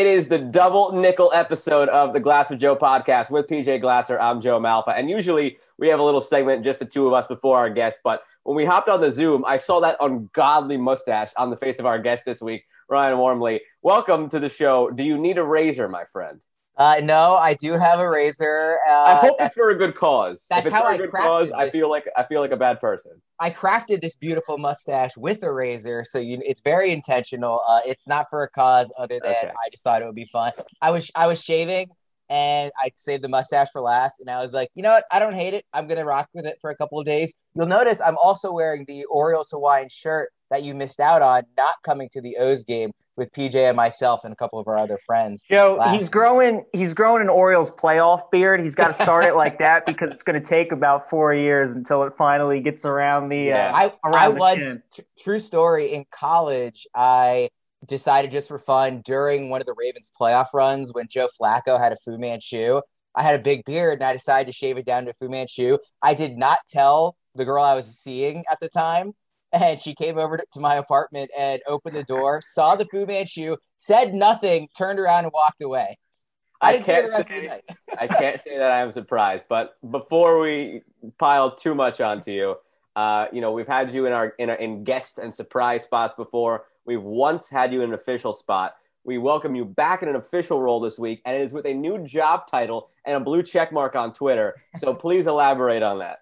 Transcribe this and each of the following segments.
It is the double nickel episode of the Glass of Joe podcast with PJ Glasser. I'm Joe Malfa. And usually we have a little segment, just the two of us before our guest. But when we hopped on the Zoom, I saw that ungodly mustache on the face of our guest this week, Ryan Warmly. Welcome to the show. Do you need a razor, my friend? Uh, no, I do have a razor. Uh, I hope it's for a good cause. That's if it's how for a I good cause, this. I feel like I feel like a bad person. I crafted this beautiful mustache with a razor, so you, it's very intentional. Uh, it's not for a cause other than Okay. I just thought it would be fun. I was I was shaving and I saved the mustache for last, and I was like, you know what? I don't hate it. I'm gonna rock with it for a couple of days. You'll notice I'm also wearing the Orioles Hawaiian shirt that you missed out on, not coming to the O's game with PJ and myself and a couple of our other friends. Joe, he's week. growing. He's growing an Orioles playoff beard. He's got to start it like that because it's going to take about four years until it finally gets around the. Yeah. Uh, I, I around the once, chin. tr- true story, in college, I decided just for fun during one of the Ravens playoff runs when Joe Flacco had a Fu Manchu. I had a big beard and I decided to shave it down to Fu Manchu. I did not tell the girl I was seeing at the time. And she came over to- my apartment and opened the door, saw the Fu Manchu, said nothing, turned around and walked away. I, I can't say- of the night. I can't say that I am surprised, but before we pile too much onto you, uh, you know, we've had you in our in, our, in guest and surprise spots before. We've once had you in an official spot. We welcome you back in an official role this week, and it is with a new job title and a blue check mark on Twitter. So please elaborate on that.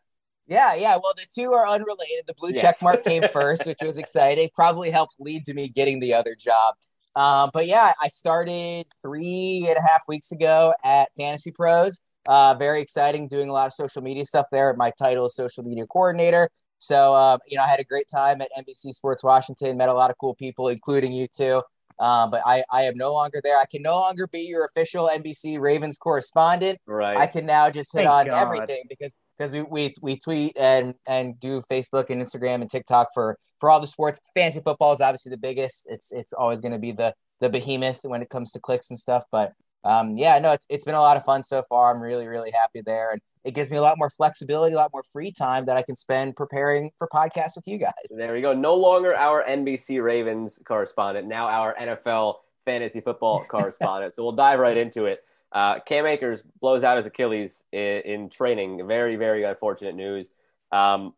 Yeah, yeah. Well, the two are unrelated. The blue Yes. check mark came first, which was exciting. Probably helped lead to me getting the other job. Um, but yeah, I started three and a half weeks ago at Fantasy Pros. Uh, very exciting, doing a lot of social media stuff there. My title is social media coordinator. So, um, you know, I had a great time at NBC Sports Washington, met a lot of cool people, including you two. Um, but I, I am no longer there. I can no longer be your official NBC Ravens correspondent. Right. I can now just hit Thank on God. everything because because we, we we tweet and and do Facebook and Instagram and TikTok for for all the sports. Fantasy football is obviously the biggest. It's it's always going to be the the behemoth when it comes to clicks and stuff. But um, yeah, no, it's it's been a lot of fun so far. I'm really really happy there, and it gives me a lot more flexibility, a lot more free time that I can spend preparing for podcasts with you guys. There we go. No longer our NBC Ravens correspondent, now our NFL fantasy football correspondent. So we'll dive right into it. Uh, Cam Akers blows out his Achilles in, in training. Very, very unfortunate news. Um,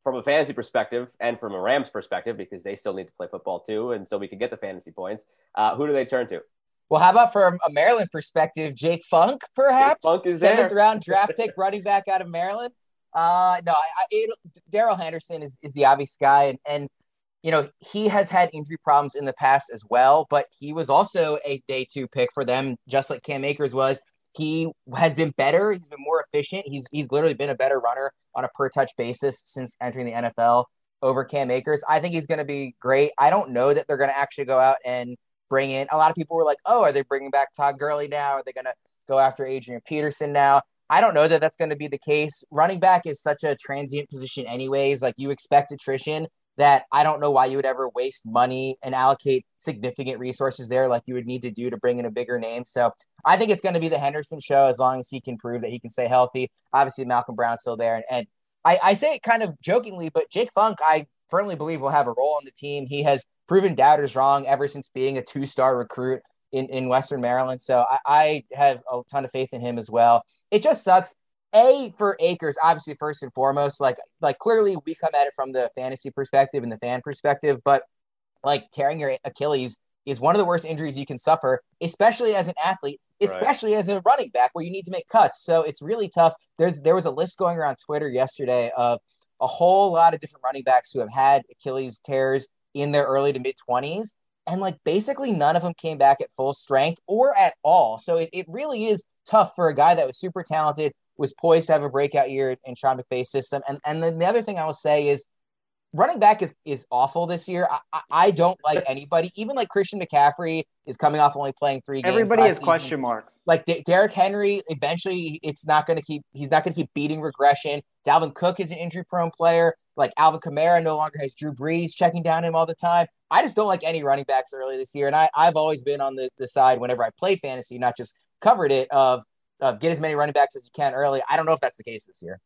from a fantasy perspective and from a Rams perspective, because they still need to play football too, and so we can get the fantasy points. Uh, who do they turn to? Well, how about from a Maryland perspective, Jake Funk, perhaps Funk is seventh there. round draft pick, running back out of Maryland. Uh, no, I, I, Darrell Henderson is, is the obvious guy, and, and you know he has had injury problems in the past as well, but he was also a day two pick for them, just like Cam Akers was. He has been better. He's been more efficient. He's he's literally been a better runner on a per touch basis since entering the NFL over Cam Akers. I think he's going to be great. I don't know that they're going to actually go out and bring in. A lot of people were like, "Oh, are they bringing back Todd Gurley now? Are they going to go after Adrian Peterson now?" I don't know that that's going to be the case. Running back is such a transient position, anyways. Like you expect attrition. That I don't know why you would ever waste money and allocate significant resources there, like you would need to do to bring in a bigger name. So I think it's going to be the Henderson show as long as he can prove that he can stay healthy. Obviously, Malcolm Brown's still there, and, and I, I say it kind of jokingly, but Jake Funk, I firmly believe will have a role on the team. He has proven doubters wrong ever since being a two-star recruit in, in Western Maryland. So I, I have a ton of faith in him as well. It just sucks. A for Akers, obviously first and foremost, like like clearly we come at it from the fantasy perspective and the fan perspective, but like tearing your Achilles is one of the worst injuries you can suffer, especially as an athlete, Right. especially as a running back where you need to make cuts. So it's really tough. There's there was a list going around Twitter yesterday of a whole lot of different running backs who have had Achilles tears in their early to mid 20s. And like basically none of them came back at full strength or at all. So it, it really is tough for a guy that was super talented, was poised to have a breakout year in Sean McVay's system. And and then the other thing I will say is running back is is awful this year. I, I, don't like anybody, even like Christian McCaffrey is coming off only playing three games. Everybody has question marks. like D- Derrick Henry, eventually it's not going to keep. He's not going to keep beating regression. Dalvin Cook is an injury-prone player. Like Alvin Kamara no longer has Drew Brees checking down him all the time. I just don't like any running backs early this year, and I, I've always been on the, the side whenever I play fantasy, not just covered it of of get as many running backs as you can early. I don't know if that's the case this year.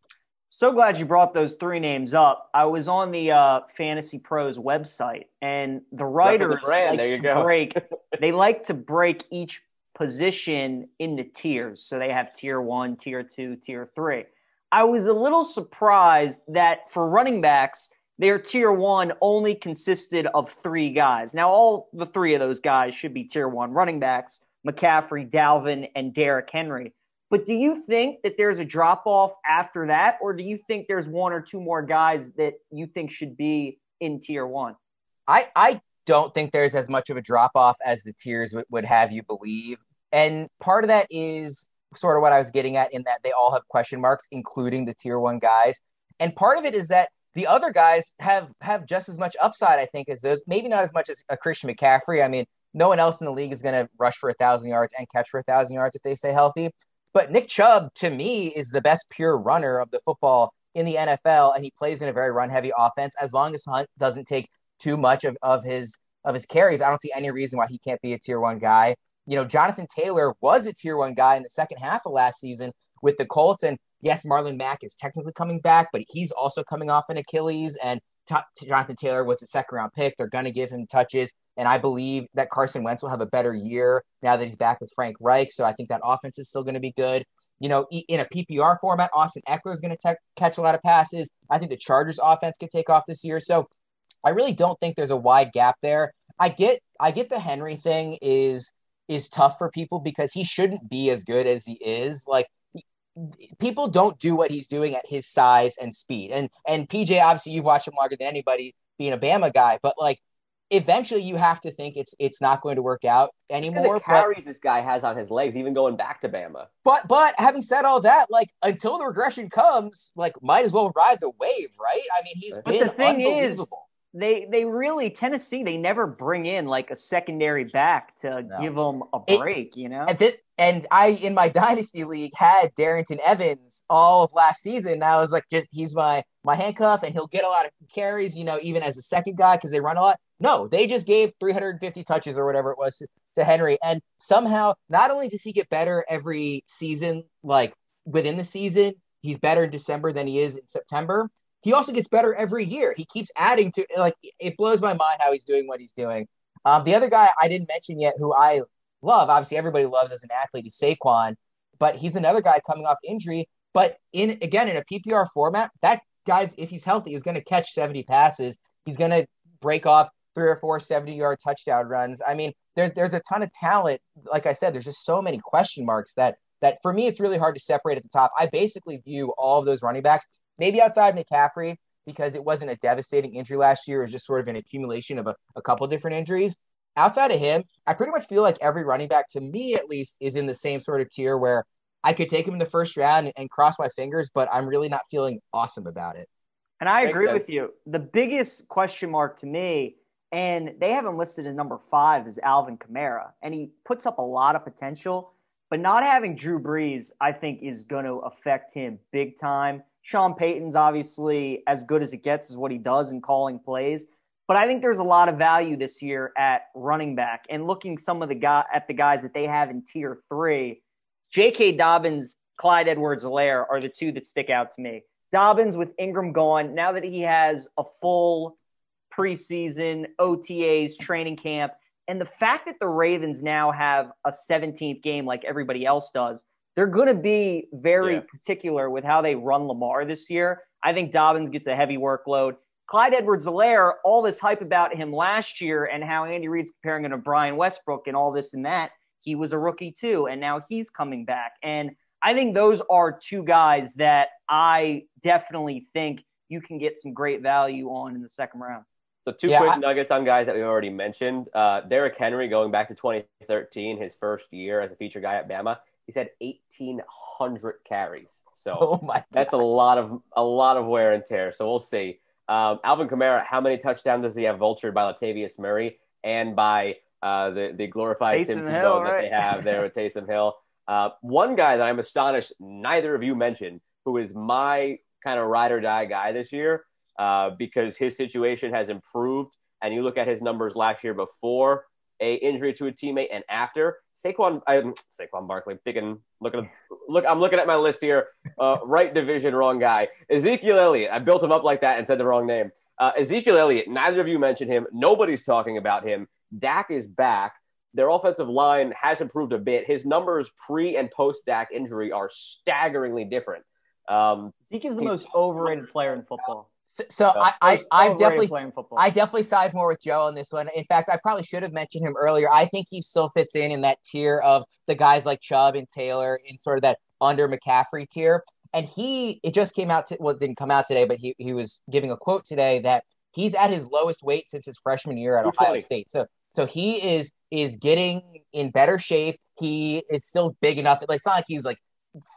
So glad you brought those three names up. I was on the uh, Fantasy Pros website, and the writers the brand. like There you to go. break. they like to break each position into tiers. So they have tier one, tier two, tier three. I was a little surprised that for running backs, their tier one only consisted of three guys. Now, all the three of those guys should be tier one running backs McCaffrey, Dalvin, and Derrick Henry. But do you think that there's a drop off after that, or do you think there's one or two more guys that you think should be in tier one? I, I don't think there's as much of a drop off as the tiers w- would have you believe. And part of that is sort of what I was getting at in that they all have question marks, including the tier one guys. And part of it is that the other guys have have just as much upside, I think, as those. Maybe not as much as a Christian McCaffrey. I mean, no one else in the league is going to rush for a thousand yards and catch for a thousand yards if they stay healthy. But Nick Chubb, to me, is the best pure runner of the football in the NFL, and he plays in a very run heavy offense. As long as Hunt doesn't take too much of, of his of his carries, I don't see any reason why he can't be a tier one guy. You know, Jonathan Taylor was a tier one guy in the second half of last season with the Colts, and yes, Marlon Mack is technically coming back, but he's also coming off an Achilles, and t- Jonathan Taylor was a second round pick. They're going to give him touches, and I believe that Carson Wentz will have a better year now that he's back with Frank Reich. So I think that offense is still going to be good. You know, in a PPR format, Austin Ekeler is going to te- catch a lot of passes. I think the Chargers offense could take off this year. So I really don't think there's a wide gap there. I get I get the Henry thing is is tough for people because he shouldn't be as good as he is. Like people don't do what he's doing at his size and speed. And and PJ, obviously you've watched him longer than anybody being a Bama guy, but like eventually you have to think it's it's not going to work out anymore. the carries but, this guy has on his legs, even going back to Bama. But but having said all that, like until the regression comes, like might as well ride the wave, right? I mean, he's but been the thing is they they really Tennessee they never bring in like a secondary back to no. give them a break, it, you know. And, this, and I in my dynasty league had Darrynton Evans all of last season. I was like, just he's my my handcuff, and he'll get a lot of carries, you know, even as a second guy because they run a lot. No, they just gave 350 touches or whatever it was to, to Henry, and somehow not only does he get better every season, like within the season, he's better in December than he is in September he also gets better every year. He keeps adding to like it blows my mind how he's doing what he's doing. Um, the other guy I didn't mention yet, who I love, obviously everybody loves as an athlete, is Saquon, but he's another guy coming off injury. But in again in a PPR format, that guy's if he's healthy is going to catch 70 passes. He's going to break off three or four 70 yard touchdown runs. I mean, there's there's a ton of talent. Like I said, there's just so many question marks that that for me it's really hard to separate at the top. I basically view all of those running backs maybe outside McCaffrey because it wasn't a devastating injury last year. It was just sort of an accumulation of a, a couple different injuries. Outside of him, I pretty much feel like every running back, to me at least, is in the same sort of tier where I could take him in the first round and, and cross my fingers, but I'm really not feeling awesome about it. And I Makes agree sense. with you. The biggest question mark to me, and they haven't listed as number five, is Alvin Kamara. And he puts up a lot of potential, but not having Drew Brees, I think, is going to affect him big time. Sean Payton's obviously as good as it gets, is what he does in calling plays. But I think there's a lot of value this year at running back and looking some of the guy at the guys that they have in tier three. J.K. Dobbins, Clyde Edwards-Helaire are the two that stick out to me. Dobbins with Ingram gone, now that he has a full preseason, OTAs, training camp, and the fact that the Ravens now have a 17th game like everybody else does, they're going to be very yeah. particular with how they run Lamar this year. I think Dobbins gets a heavy workload. Clyde Edwards-Helaire, all this hype about him last year and how Andy Reid's comparing him to Brian Westbrook and all this and that. He was a rookie too, and now he's coming back. And I think those are two guys that I definitely think you can get some great value on in the second round. So two yeah, quick I, nuggets on guys that we already mentioned. Uh, Derrick Henry going back to 2013, his first year as a feature guy at Bama he's had 1800 carries. So oh my that's a lot of a lot of wear and tear. So we'll see. Um, Alvin Kamara, how many touchdowns does he have vultured by Latavius Murray and by uh, the the glorified Taysom Tim Hill, Tebow right? that they have there with Taysom Hill? Uh, one guy that I'm astonished neither of you mentioned, who is my kind of ride or die guy this year, uh, because his situation has improved. And you look at his numbers last year before a injury to a teammate and after. Saquon, I'm Saquon Barkley. Thinking, looking, look, I'm looking at my list here. Uh, right division, wrong guy. Ezekiel Elliott. I built him up like that and said the wrong name. Uh, Ezekiel Elliott. Neither of you mentioned him. Nobody's talking about him. Dak is back. Their offensive line has improved a bit. His numbers pre and post Dak injury are staggeringly different. Um, Zeke is the most overrated player in football. So, so I, I, I definitely, I definitely side more with Joe on this one. In fact, I probably should have mentioned him earlier. I think he still fits in in that tier of the guys like Chubb and Taylor in sort of that under McCaffrey tier. And he, it just came out, to, well, it didn't come out today, but he, he was giving a quote today that he's at his lowest weight since his freshman year at Ohio State. So, so he is is getting in better shape. He is still big enough. Like it's not like he's like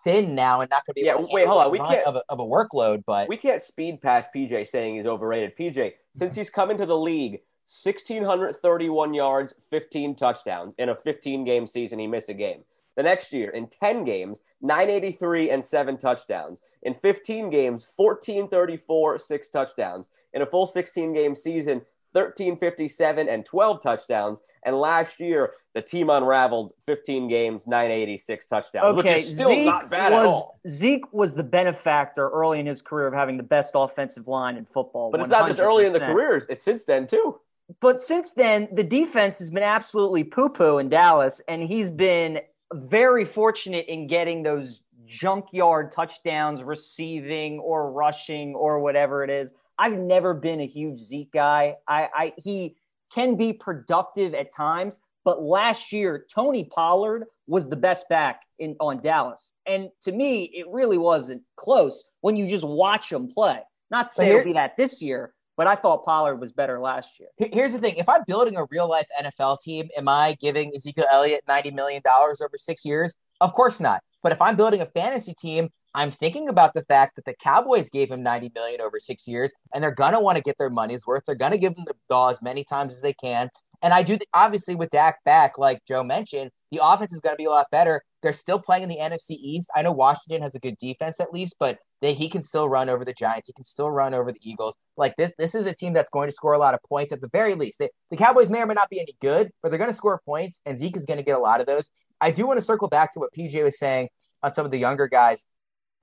thin now and not going to be. Yeah, wait, hold on. We can't of a, of a workload, but we can't speed past PJ saying he's overrated. PJ, since he's come into the league, sixteen hundred thirty-one yards, fifteen touchdowns in a fifteen-game season. He missed a game. The next year, in 10 games, 983 and seven touchdowns. In 15 games, 1434, six touchdowns. In a full 16 game season, 1357 and 12 touchdowns. And last year, the team unraveled 15 games, 986 touchdowns, okay, which is still Zeke not bad was, at all. Zeke was the benefactor early in his career of having the best offensive line in football. But it's 100%. not just early in the careers, it's since then, too. But since then, the defense has been absolutely poo poo in Dallas, and he's been very fortunate in getting those junkyard touchdowns, receiving or rushing or whatever it is. I've never been a huge Zeke guy. I, I he can be productive at times, but last year Tony Pollard was the best back in on Dallas, and to me, it really wasn't close when you just watch him play. Not say it'll be that this year, but I thought Pollard was better last year. Here's the thing: if I'm building a real life NFL team, am I giving Ezekiel Elliott ninety million dollars over six years? Of course not. But if I'm building a fantasy team, I'm thinking about the fact that the Cowboys gave him 90 million over six years, and they're gonna want to get their money's worth. They're gonna give him the ball as many times as they can. And I do obviously with Dak back, like Joe mentioned, the offense is to be a lot better. They're still playing in the NFC East. I know Washington has a good defense at least, but they, he can still run over the Giants. He can still run over the Eagles. Like this, this is a team that's going to score a lot of points at the very least. They, the Cowboys may or may not be any good, but they're going to score points, and Zeke is going to get a lot of those. I do want to circle back to what PJ was saying on some of the younger guys.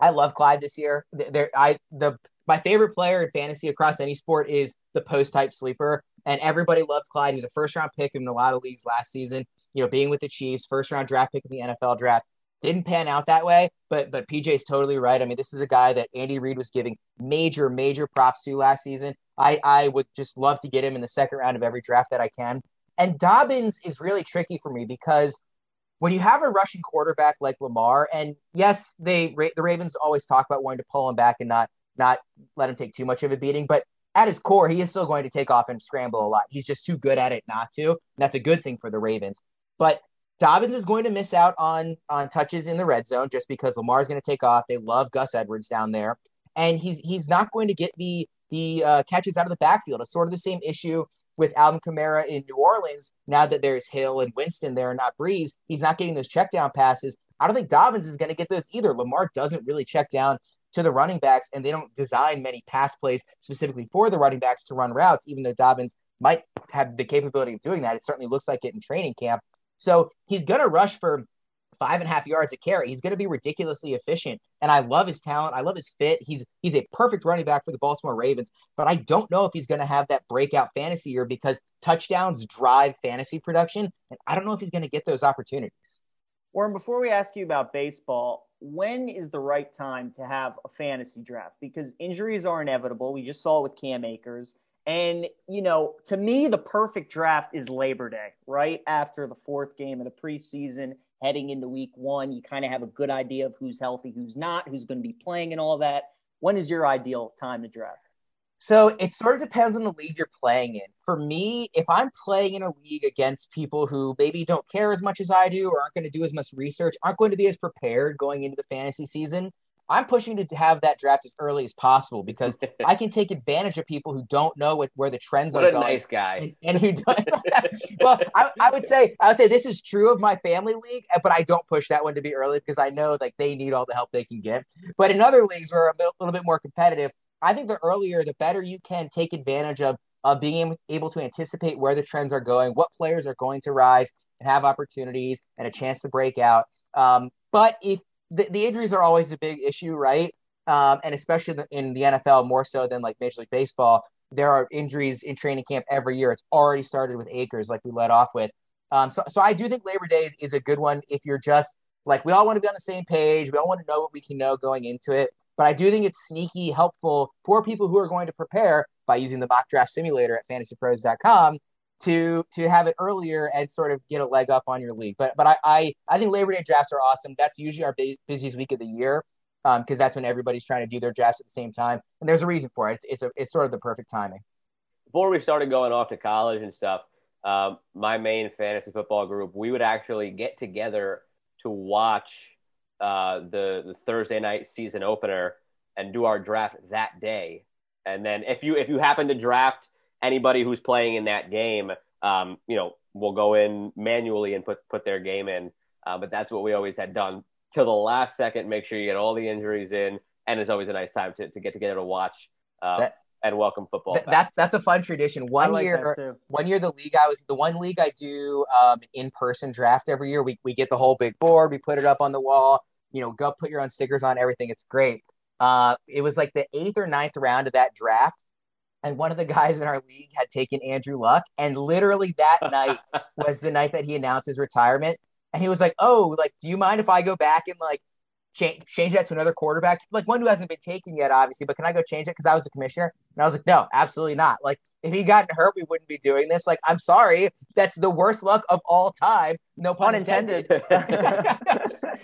I love Clyde this year. There, I the my favorite player in fantasy across any sport is the post type sleeper, and everybody loved Clyde. He was a first round pick in a lot of leagues last season. You know, being with the Chiefs, first round draft pick in the NFL draft didn't pan out that way. But but PJ's totally right. I mean, this is a guy that Andy Reid was giving major major props to last season. I I would just love to get him in the second round of every draft that I can. And Dobbins is really tricky for me because when you have a rushing quarterback like Lamar, and yes, they the Ravens always talk about wanting to pull him back and not not let him take too much of a beating, but at his core, he is still going to take off and scramble a lot. He's just too good at it not to. And that's a good thing for the Ravens. But Dobbins is going to miss out on on touches in the red zone just because Lamar is going to take off. They love Gus Edwards down there, and he's he's not going to get the the uh, catches out of the backfield. It's sort of the same issue with Alvin Kamara in New Orleans. Now that there's Hill and Winston there, and not Brees, he's not getting those check down passes. I don't think Dobbins is going to get those either. Lamar doesn't really check down to the running backs, and they don't design many pass plays specifically for the running backs to run routes, even though Dobbins might have the capability of doing that. It certainly looks like it in training camp. So he's going to rush for five and a half yards a carry. He's going to be ridiculously efficient, and I love his talent. I love his fit. He's he's a perfect running back for the Baltimore Ravens. But I don't know if he's going to have that breakout fantasy year because touchdowns drive fantasy production, and I don't know if he's going to get those opportunities. Warren, before we ask you about baseball, when is the right time to have a fantasy draft? Because injuries are inevitable. We just saw it with Cam Akers. And, you know, to me, the perfect draft is Labor Day, right after the fourth game of the preseason, heading into week one. You kind of have a good idea of who's healthy, who's not, who's going to be playing, and all that. When is your ideal time to draft? So it sort of depends on the league you're playing in. For me, if I'm playing in a league against people who maybe don't care as much as I do or aren't going to do as much research, aren't going to be as prepared going into the fantasy season, I'm pushing to have that draft as early as possible because I can take advantage of people who don't know what, where the trends what are a going. nice guy. And, and who don't. well, I, I, would say I would say this is true of my family league, but I don't push that one to be early because I know like they need all the help they can get. But in other leagues where a little bit more competitive, I think the earlier the better you can take advantage of of being able to anticipate where the trends are going, what players are going to rise and have opportunities and a chance to break out. Um, but if the, the, injuries are always a big issue, right? Um, and especially in the NFL more so than like Major League Baseball, there are injuries in training camp every year. It's already started with Akers, like we led off with. Um, so, so I do think Labor Day is, is a good one if you're just like we all want to be on the same page. We all want to know what we can know going into it. But I do think it's sneaky helpful for people who are going to prepare by using the mock draft simulator at fantasypros.com to to have it earlier and sort of get a leg up on your league. But but I I, I think Labor Day drafts are awesome. That's usually our busiest week of the year because um, that's when everybody's trying to do their drafts at the same time, and there's a reason for it. It's it's, a, it's sort of the perfect timing. Before we started going off to college and stuff, um, my main fantasy football group, we would actually get together to watch uh, the the Thursday night season opener and do our draft that day. And then if you if you happen to draft anybody who's playing in that game, um, you know, we'll go in manually and put put their game in. Uh, but that's what we always had done till the last second. Make sure you get all the injuries in, and it's always a nice time to, to get together to watch uh, that, and welcome football. Th- that's that's a fun tradition. One like year, one year the league I was the one league I do um, in person draft every year. We we get the whole big board, we put it up on the wall. You know, go put your own stickers on everything. It's great. Uh, it was like the eighth or ninth round of that draft. And one of the guys in our league had taken Andrew Luck. And literally that night was the night that he announced his retirement. And he was like, Oh, like, do you mind if I go back and like change, change that to another quarterback? Like one who hasn't been taken yet, obviously, but can I go change it? Because I was the commissioner. And I was like, No, absolutely not. Like, if he gotten hurt, we wouldn't be doing this. Like, I'm sorry, that's the worst luck of all time. No pun intended. but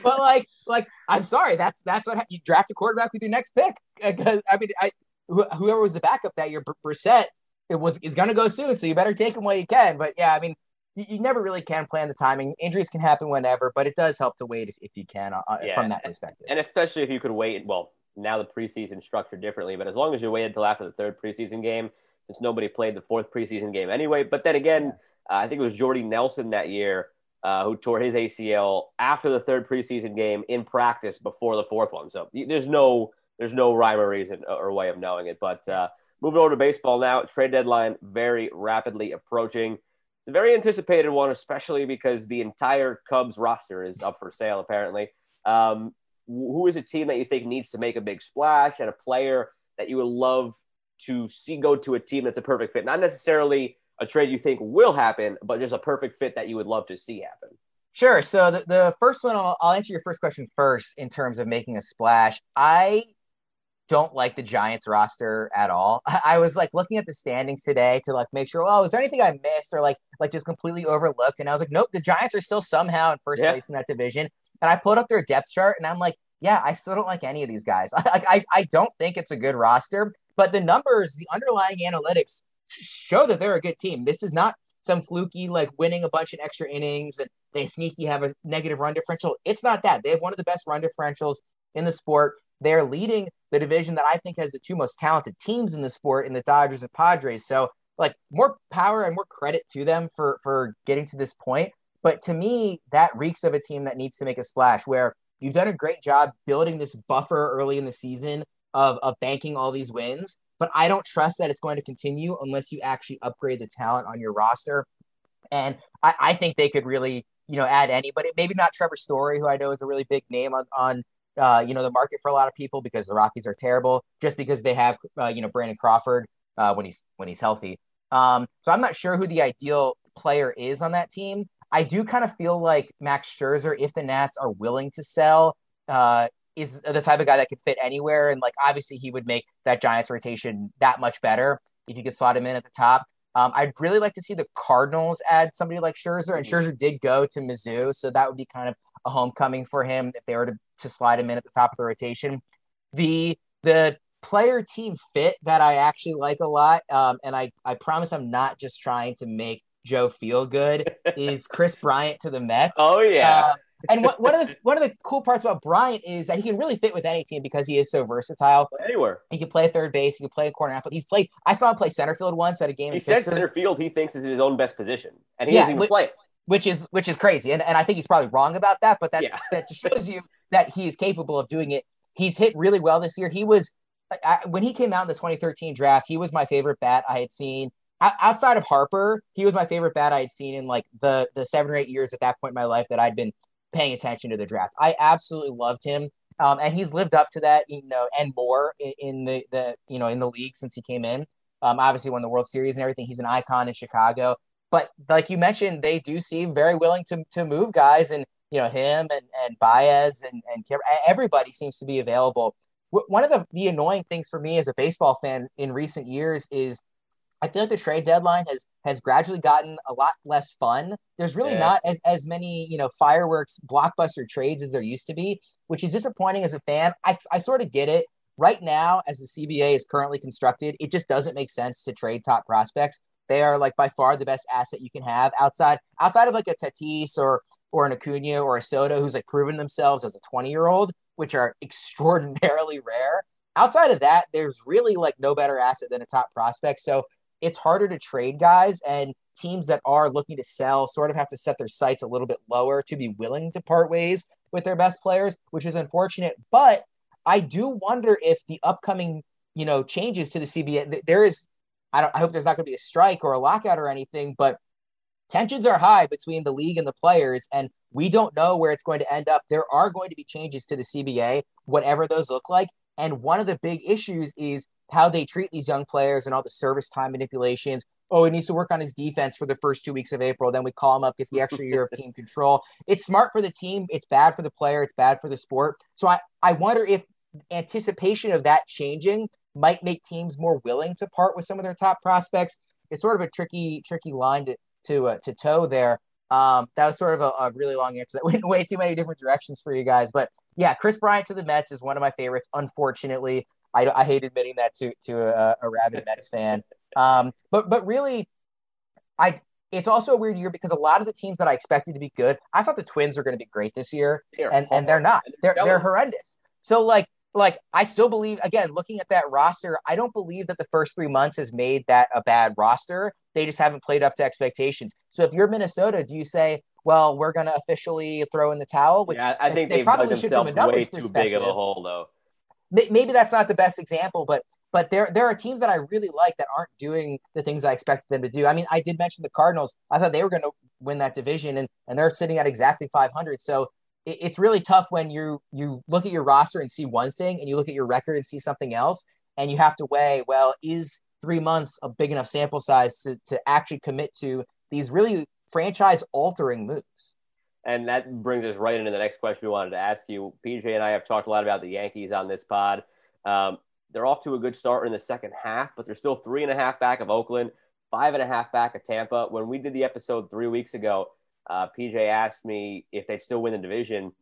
like, like, I'm sorry. That's that's what you draft a quarterback with your next pick. I mean, I whoever was the backup that year, Brissett, it was is going to go soon. So you better take him while you can. But yeah, I mean, you, you, never really can plan the timing. Injuries can happen whenever, but it does help to wait if, if you can uh, yeah. from that perspective. And especially if you could wait. Well, now the preseason structured differently, but as long as you wait until after the third preseason game since nobody played the fourth preseason game anyway. But then again, uh, I think it was Jordy Nelson that year uh, who tore his ACL after the third preseason game in practice before the fourth one. So there's no there's no rhyme or reason or way of knowing it. But uh, moving over to baseball now, trade deadline very rapidly approaching. The very anticipated one, especially because the entire Cubs roster is up for sale. Apparently, um, who is a team that you think needs to make a big splash and a player that you would love to see go to a team that's a perfect fit? Not necessarily a trade you think will happen, but just a perfect fit that you would love to see happen. Sure. So the, the first one, I'll, I'll answer your first question first in terms of making a splash. I don't like the Giants roster at all. I was like looking at the standings today to like make sure, oh, is there anything I missed or like like just completely overlooked? And I was like, nope, the Giants are still somehow in first yeah. place in that division. And I pulled up their depth chart and I'm like, yeah, I still don't like any of these guys. I, I, I don't think it's a good roster. But the numbers, the underlying analytics show that they're a good team. This is not some fluky like winning a bunch of extra innings and they sneaky have a negative run differential. It's not that. They have one of the best run differentials in the sport. They're leading the division that I think has the two most talented teams in the sport in the Dodgers and Padres. So like more power and more credit to them for for getting to this point. But to me, that reeks of a team that needs to make a splash where you've done a great job building this buffer early in the season of, of banking all these wins. But I don't trust that it's going to continue unless you actually upgrade the talent on your roster. And I, I think they could really, you know, add anybody. Maybe not Trevor Story, who I know is a really big name on on uh, you know the market for a lot of people because the Rockies are terrible. Just because they have uh, you know Brandon Crawford uh, when he's when he's healthy. Um, so I'm not sure who the ideal player is on that team. I do kind of feel like Max Scherzer, if the Nats are willing to sell, uh, is the type of guy that could fit anywhere. And like obviously he would make that Giants rotation that much better if you could slot him in at the top. Um, I'd really like to see the Cardinals add somebody like Scherzer, and Scherzer did go to Mizzou, so that would be kind of a homecoming for him if they were to, to slide him in at the top of the rotation. The the player team fit that I actually like a lot, um, and I I promise I'm not just trying to make Joe feel good, is Kris Bryant to the Mets. Oh yeah. Uh, and what, one of the one of the cool parts about Bryant is that he can really fit with any team because he is so versatile. Anywhere he can play third base, he can play a corner outfield. He's played. I saw him play center field once at a game. He said center field he thinks is his own best position, and he yeah, doesn't even play it. Which is which is crazy, and and I think he's probably wrong about that. But that's yeah. that just shows you that he is capable of doing it. He's hit really well this year. He was I, when he came out in the 2013 draft. He was my favorite bat I had seen. outside of Harper, he was my favorite bat I had seen in like the the seven or eight years at that point in my life that I'd been paying attention to the draft. I absolutely loved him. Um, and he's lived up to that, you know, and more in, in, the, the, you know, in the league since he came in. Um, obviously won the World Series and everything. He's an icon in Chicago. But like you mentioned, they do seem very willing to to move guys, and you know him and and Baez and and everybody seems to be available. One of the, the annoying things for me as a baseball fan in recent years is I feel like the trade deadline has has gradually gotten a lot less fun. There's really yeah. not as, as many, you know, fireworks blockbuster trades as there used to be, which is disappointing as a fan. I, I sort of get it. Right now, as the CBA is currently constructed, it just doesn't make sense to trade top prospects. They are like by far the best asset you can have outside outside of like a Tatis or or an Acuna or a Soto who's like proven themselves as a 20 year old, which are extraordinarily rare. Outside of that, there's really like no better asset than a top prospect. So it's harder to trade guys and teams that are looking to sell sort of have to set their sights a little bit lower to be willing to part ways with their best players, which is unfortunate. But I do wonder if the upcoming, you know, changes to the CBA, there is, I don't, I hope there's not going to be a strike or a lockout or anything, but tensions are high between the league and the players, and we don't know where it's going to end up. There are going to be changes to the CBA, whatever those look like. And one of the big issues is how they treat these young players and all the service time manipulations. Oh, he needs to work on his defense for the first two weeks of April. Then we call him up, get the extra year of team control. It's smart for the team. It's bad for the player. It's bad for the sport. So I, I wonder if anticipation of that changing might make teams more willing to part with some of their top prospects. It's sort of a tricky, tricky line to to uh, to toe there. Um, that was sort of a, a, really long answer that went way too many different directions for you guys. But yeah, Kris Bryant to the Mets is one of my favorites. Unfortunately, I, I hate admitting that to to a, a rabid Mets fan. Um, but but really, I it's also a weird year because a lot of the teams that I expected to be good, I thought the Twins were going to be great this year, they're and and they're not. They're they're horrendous. So like like I still believe again looking at that roster, I don't believe that the first three months has made that a bad roster. They just haven't played up to expectations. So if you're Minnesota, do you say, well, we're going to officially throw in the towel? Which yeah, I think they probably themselves way too big of a hole, though maybe that's not the best example, but but there there are teams that I really like that aren't doing the things I expected them to do. I mean, I did mention the Cardinals. I thought they were going to win that division, and and they're sitting at exactly 500. So it, it's really tough when you you look at your roster and see one thing, and you look at your record and see something else, and you have to weigh. Well, is three months a big enough sample size to to actually commit to these really franchise altering moves? And that brings us right into the next question we wanted to ask you. PJ and I have talked a lot about the Yankees on this pod. Um, they're off to a good start in the second half, but they're still three and a half back of Oakland, five and a half back of Tampa. When we did the episode three weeks ago, uh, PJ asked me if they'd still win the division.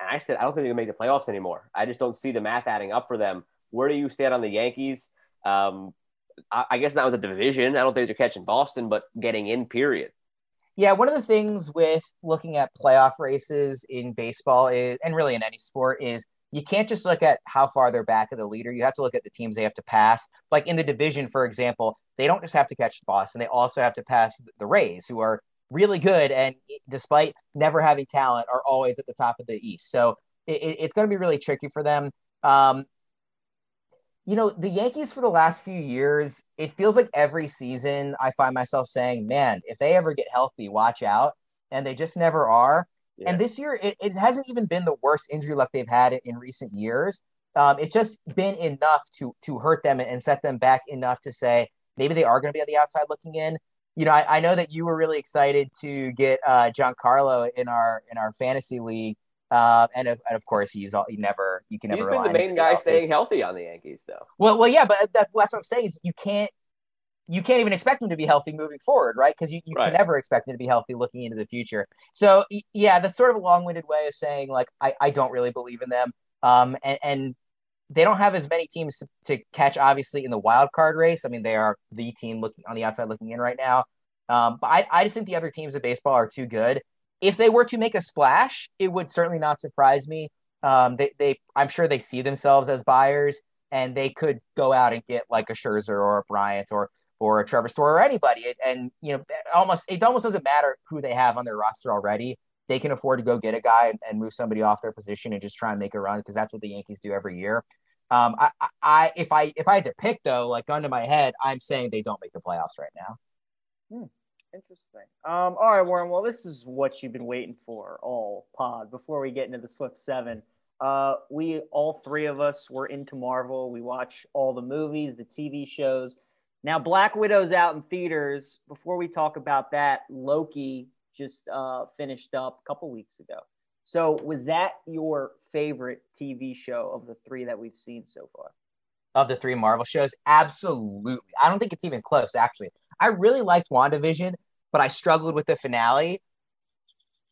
And I said, I don't think they can make the playoffs anymore. I just don't see the math adding up for them. Where do you stand on the Yankees? Um, I, I guess not with the division. I don't think they're catching Boston, but getting in, period. Yeah, one of the things with looking at playoff races in baseball is, and really in any sport, is you can't just look at how far they're back of the leader. You have to look at the teams they have to pass. Like in the division, for example, they don't just have to catch Boston; they also have to pass the Rays, who are really good and, despite never having talent, are always at the top of the East. So it, it's going to be really tricky for them. Um, you know, the Yankees for the last few years, it feels like every season I find myself saying, man, if they ever get healthy, watch out. And they just never are. Yeah. And this year, it, it, hasn't even been the worst injury luck they've had in recent years. Um, it's just been enough to to hurt them and set them back enough to say maybe they are going to be on the outside looking in. You know, I, I know that you were really excited to get uh, Giancarlo in our in our fantasy league. Uh, and, of, and of course, he's all, he never you can never. He's been the main guy healthy. staying healthy on the Yankees, though. Well, well, yeah, but that, that's what I'm saying is you can't you can't even expect him to be healthy moving forward, right? Because you, you right. can never expect him to be healthy looking into the future. So yeah, that's sort of a long-winded way of saying like I, I don't really believe in them. Um, and, and they don't have as many teams to, to, catch, obviously, in the wild card race. I mean, they are the team looking on the outside looking in right now. Um, but I, I just think the other teams of baseball are too good if they were to make a splash, it would certainly not surprise me. Um, they, they, I'm sure they see themselves as buyers, and they could go out and get like a Scherzer or a Bryant or or a Trevor Story or anybody. And you know, almost it almost doesn't matter who they have on their roster already. They can afford to go get a guy and, and move somebody off their position and just try and make a run because that's what the Yankees do every year. Um, I, I, if I, if I had to pick though, like gun to my head, I'm saying they don't make the playoffs right now. Hmm. Interesting. Um, all right, Warren. Well, this is what you've been waiting for all pod. Before we get into the Swift Seven, uh, we all three of us were into Marvel. We watch all the movies, the TV shows. Now, Black Widow's out in theaters. Before we talk about that, Loki just uh, finished up a couple weeks ago. So, was that your favorite TV show of the three that we've seen so far? Of the three Marvel shows, absolutely. I don't think it's even close, actually. I really liked WandaVision, but I struggled with the finale.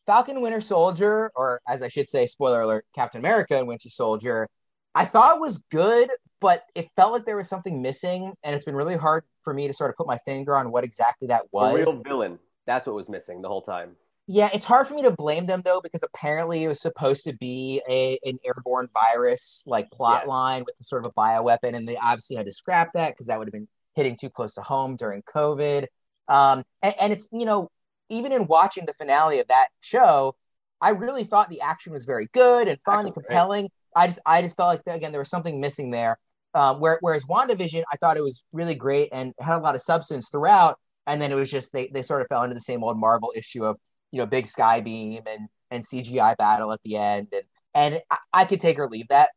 Falcon Winter Soldier, or as I should say, spoiler alert, Captain America and Winter Soldier, I thought was good, but it felt like there was something missing, and it's been really hard for me to sort of put my finger on what exactly that was. A real villain. That's what was missing the whole time. Yeah, it's hard for me to blame them though because apparently it was supposed to be a an airborne virus like plot line with sort of a bioweapon, and they obviously had to scrap that because that would have been hitting too close to home during COVID. Um, and, and it's you know even in watching the finale of that show, I really thought the action was very good and fun and compelling. I just I just felt like again there was something missing there. Um, where, whereas WandaVision, I thought it was really great and had a lot of substance throughout. And then it was just they they sort of fell into the same old Marvel issue of you know big sky beam and and CGI battle at the end and and I, I could take or leave that.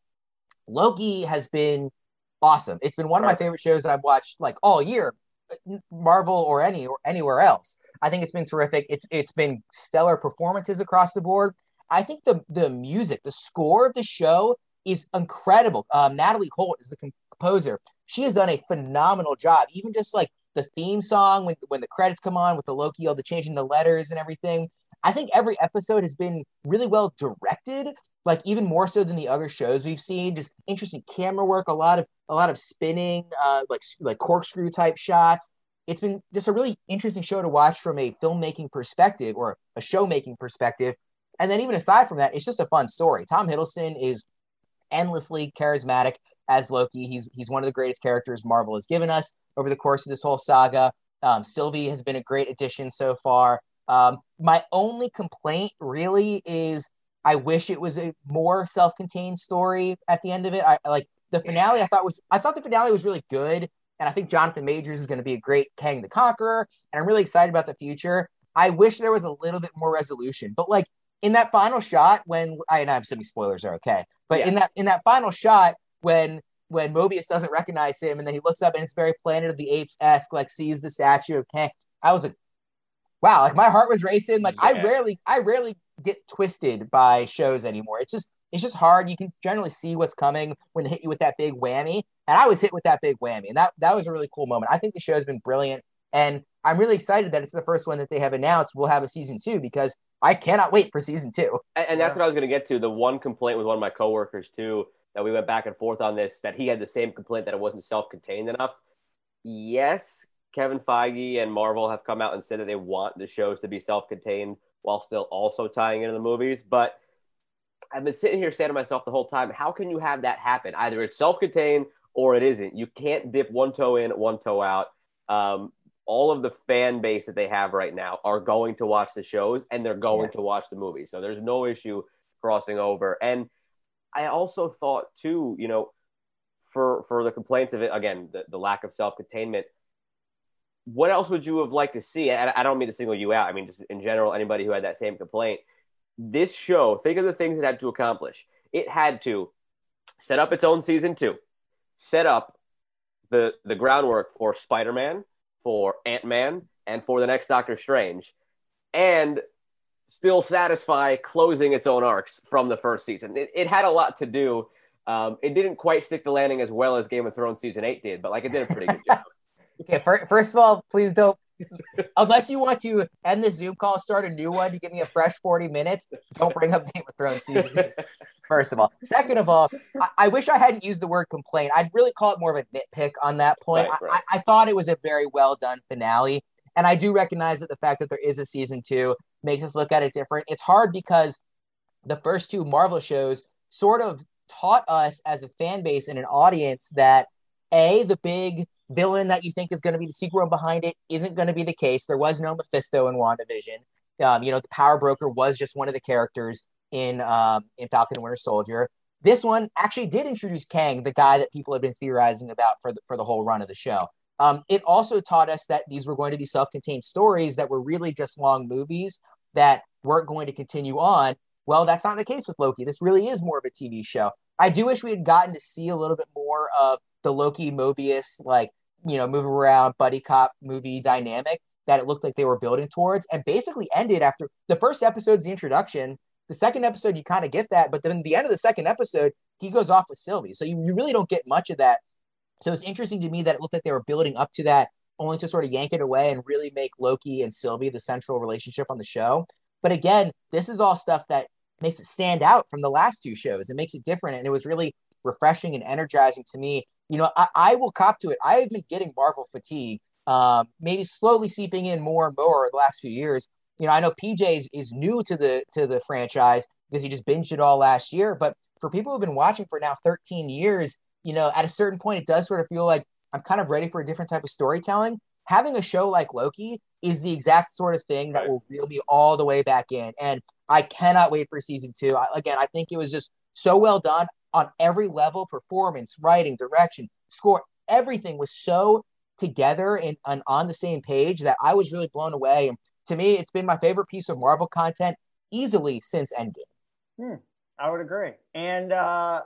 Loki has been awesome. It's been one of my favorite shows I've watched like all year, Marvel or any or anywhere else. I think it's been terrific. It's it's been stellar performances across the board. I think the the music, the score of the show is incredible. Um, Natalie Holt is the composer. She has done a phenomenal job. Even just like the theme song when when the credits come on with the Loki, all the changing the letters and everything. I think every episode has been really well directed, like even more so than the other shows we've seen. Just interesting camera work, a lot of a lot of spinning, uh, like like corkscrew type shots. It's been just a really interesting show to watch from a filmmaking perspective or a show making perspective. And then even aside from that, it's just a fun story. Tom Hiddleston is endlessly charismatic as Loki. He's he's one of the greatest characters Marvel has given us over the course of this whole saga. Um, Sylvie has been a great addition so far. Um, my only complaint really is I wish it was a more self-contained story at the end of it. I like the finale. I thought was I thought the finale was really good, and I think Jonathan Majors is going to be a great Kang the Conqueror, and I'm really excited about the future. I wish there was a little bit more resolution, but like in that final shot when I and I'm assuming spoilers are okay, but yes. in that in that final shot when when Mobius doesn't recognize him and then he looks up and it's very Planet of the Apes esque, like sees the statue of Kang. I was like, wow, like my heart was racing. Like yeah. I rarely, I rarely get twisted by shows anymore. It's just, it's just hard. You can generally see what's coming when they hit you with that big whammy. And I was hit with that big whammy, and that that was a really cool moment. I think the show has been brilliant, and I'm really excited that it's the first one that they have announced. We'll have a season two because I cannot wait for season two. And, and that's what I was going to get to. The one complaint with one of my coworkers too that we went back and forth on this that he had the same complaint that it wasn't self-contained enough. Yes, Kevin Feige and Marvel have come out and said that they want the shows to be self-contained while still also tying into the movies, but I've been sitting here saying to myself the whole time, how can you have that happen? Either it's self-contained or it isn't. You can't dip one toe in, one toe out. Um, all of the fan base that they have right now are going to watch the shows and they're going yeah. to watch the movies. So there's no issue crossing over. And I also thought too, you know, for for the complaints of it again, the, the lack of self containment. What else would you have liked to see? I, I don't mean to single you out. I mean just in general, anybody who had that same complaint. This show, think of the things it had to accomplish. It had to set up its own season two, set up the the groundwork for Spider Man, for Ant Man, and for the next Doctor Strange, and still satisfy closing its own arcs from the first season. It, it had a lot to do. Um, it didn't quite stick the landing as well as Game of Thrones season eight did, but like it did a pretty good job. okay, for, first of all, please don't. Unless you want to end the Zoom call, start a new one to give me a fresh forty minutes. Don't bring up Game of Thrones season. First of all, second of all, I, I, wish I hadn't used the word complaint. I'd really call it more of a nitpick on that point. Right, right. I, I thought it was a very well done finale. And I do recognize that the fact that there is a season two makes us look at it different. It's hard because the first two Marvel shows sort of taught us as a fan base and an audience that a the big villain that you think is going to be the secret behind it isn't going to be the case. There was no Mephisto in WandaVision. Um, you know, the Power Broker was just one of the characters in um, in Falcon Winter Soldier. this one actually did introduce Kang, the guy that people have been theorizing about for the, for the whole run of the show. Um, it also taught us that these were going to be self-contained stories that were really just long movies that weren't going to continue on. Well, that's not the case with Loki. This really is more of a TV show. I do wish we had gotten to see a little bit more of the Loki Mobius, like, you know, move around buddy cop movie dynamic that it looked like they were building towards and basically ended after the first episode's the introduction. The second episode, you kind of get that, but then the end of the second episode, he goes off with Sylvie. So you, you really don't get much of that. So it's interesting to me that it looked like they were building up to that, only to sort of yank it away and really make Loki and Sylvie the central relationship on the show. But again, this is all stuff that makes it stand out from the last two shows. It makes it different. And it was really refreshing and energizing to me. You know, I, I will cop to it. I have been getting Marvel fatigue, um, maybe slowly seeping in more and more the last few years. You know, I know PJ is, is new to the to the franchise because he just binged it all last year. But for people who've been watching for now 13 years, you know, at a certain point, it does sort of feel like I'm kind of ready for a different type of storytelling. Having a show like Loki is the exact sort of thing that will reel me all the way back in. And I cannot wait for season two. I, again, I think it was just so well done on every level performance, writing, direction, score. Everything was so together and, and on the same page that I was really blown away. And to me, it's been my favorite piece of Marvel content easily since Endgame. Hmm, I would agree. And uh,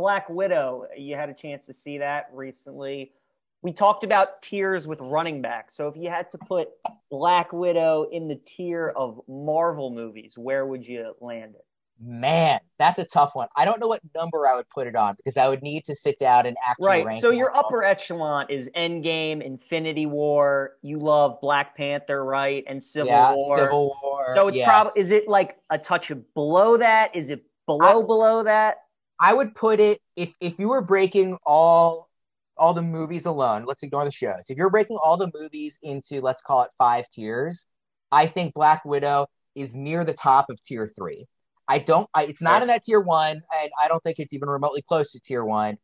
Black Widow, you had a chance to see that recently. We talked about tiers with running backs. So if you had to put Black Widow in the tier of Marvel movies, where would you land it? Man, that's a tough one. I don't know what number I would put it on because I would need to sit down and actually right. So your upper echelon is Endgame, Infinity War. You love Black Panther, right? And Civil yeah, War. Civil War. So it's yes. probably is it like a touch of below that? Is it below I, below that? I would put it if if you were breaking all all the movies alone. Let's ignore the shows. If you're breaking all the movies into let's call it five tiers, I think Black Widow is near the top of tier three. I don't. I, it's not in that tier one, and I don't think it's even remotely close to tier one.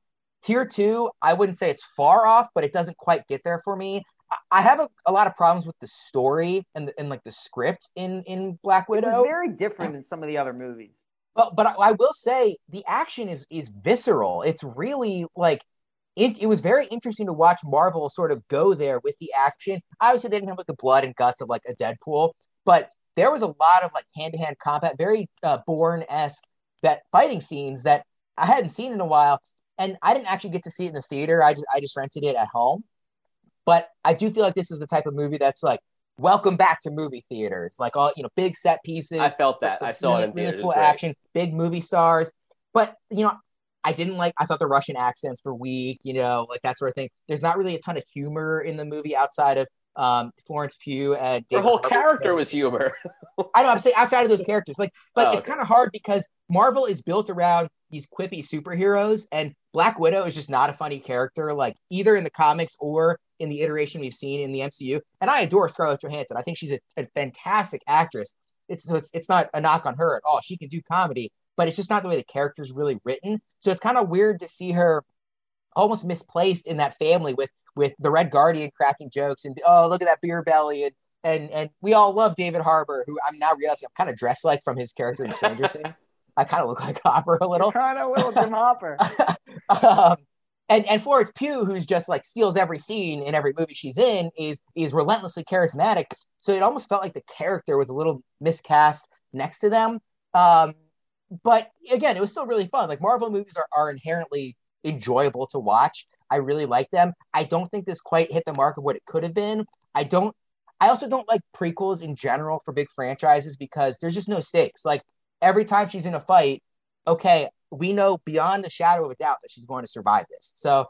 Tier two, I wouldn't say it's far off, but it doesn't quite get there for me. I, have a, a, lot of problems with the story and, the, and like the script in in Black Widow. It's very different than some of the other movies. But but I, will say the action is is visceral. It's really like it, it was very interesting to watch Marvel sort of go there with the action. Obviously, they didn't have like the blood and guts of like a Deadpool, but there was a lot of like hand to hand combat, very uh, Bourne esque that fighting scenes that I hadn't seen in a while, and I didn't actually get to see it in the theater. I just I just rented it at home, but I do feel like this is the type of movie that's like welcome back to movie theaters, like all you know, big set pieces. I felt that. I saw really, it in theaters. Really cool action, big movie stars, but you know. I didn't like. I thought the Russian accents were weak, you know, like that sort of thing. There's not really a ton of humor in the movie outside of um, Florence Pugh and David her whole character was humor. I know. I'm saying outside of those characters, like, but oh, it's okay. kind of hard because Marvel is built around these quippy superheroes, and Black Widow is just not a funny character, like either in the comics or in the iteration we've seen in the MCU. And I adore Scarlett Johansson. I think she's a, a fantastic actress. It's so it's it's not a knock on her at all. She can do comedy, but it's just not the way the character's really written. So it's kind of weird to see her almost misplaced in that family with with the Red Guardian cracking jokes and oh look at that beer belly and and and we all love David Harbour, who I'm now realizing I'm kind of dressed like from his character in Stranger Things. I kind of look like Hopper a little. Kind of will, Jim Hopper. um, and and Florence Pugh, who's just like steals every scene in every movie she's in, is is relentlessly charismatic. So it almost felt like the character was a little miscast next to them. Um, but again, it was still really fun. Like Marvel movies are, are inherently enjoyable to watch. I really like them. I don't think this quite hit the mark of what it could have been. I don't. I also don't like prequels in general for big franchises because there's just no stakes. Like every time she's in a fight, okay, we know beyond the shadow of a doubt that she's going to survive this. So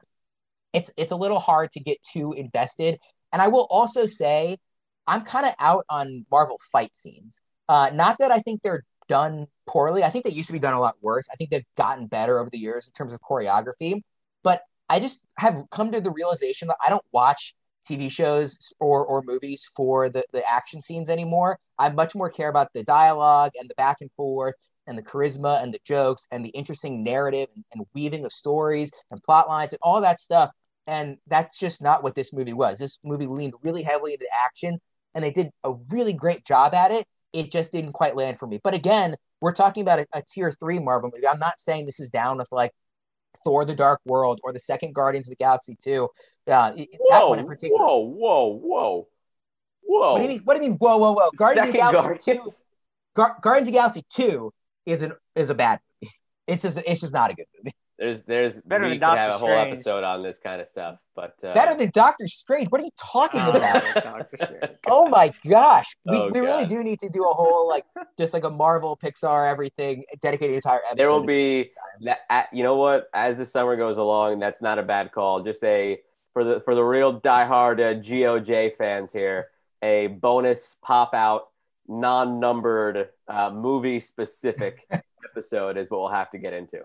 it's it's a little hard to get too invested. And I will also say I'm kind of out on Marvel fight scenes. Uh, not that I think they're done poorly. I think they used to be done a lot worse. I think they've gotten better over the years in terms of choreography. But I just have come to the realization that I don't watch TV shows or, or movies for the, the action scenes anymore. I much more care about the dialogue and the back and forth and the charisma and the jokes and the interesting narrative and, and weaving of stories and plot lines and all that stuff. And that's just not what this movie was. This movie leaned really heavily into action and they did a really great job at it. It just didn't quite land for me. But again, we're talking about a, a tier three Marvel movie. I'm not saying this is down with like Thor: The Dark World or the second Guardians of the Galaxy two. Uh, that Whoa, one in particular. whoa, whoa, whoa, whoa. What do you mean? What do you mean? Whoa, whoa, whoa! Guardians Second of the Galaxy Guardians? two. Gar- Guardians of the Galaxy two is an is a bad movie. It's just it's just not a good movie. There's, there's, Better we than could have a whole Strange. episode on this kind of stuff, but uh, Better than Doctor Strange. What are you talking Oh, about? Oh my gosh, we, Oh, we really do need to do a whole like just like a Marvel, Pixar, everything dedicated entire episode. there will be that. You know what? As the summer goes along, that's not a bad call. Just a for the for the real diehard uh, GOJ fans here, a bonus pop out, non-numbered, uh, movie specific episode is what we'll have to get into.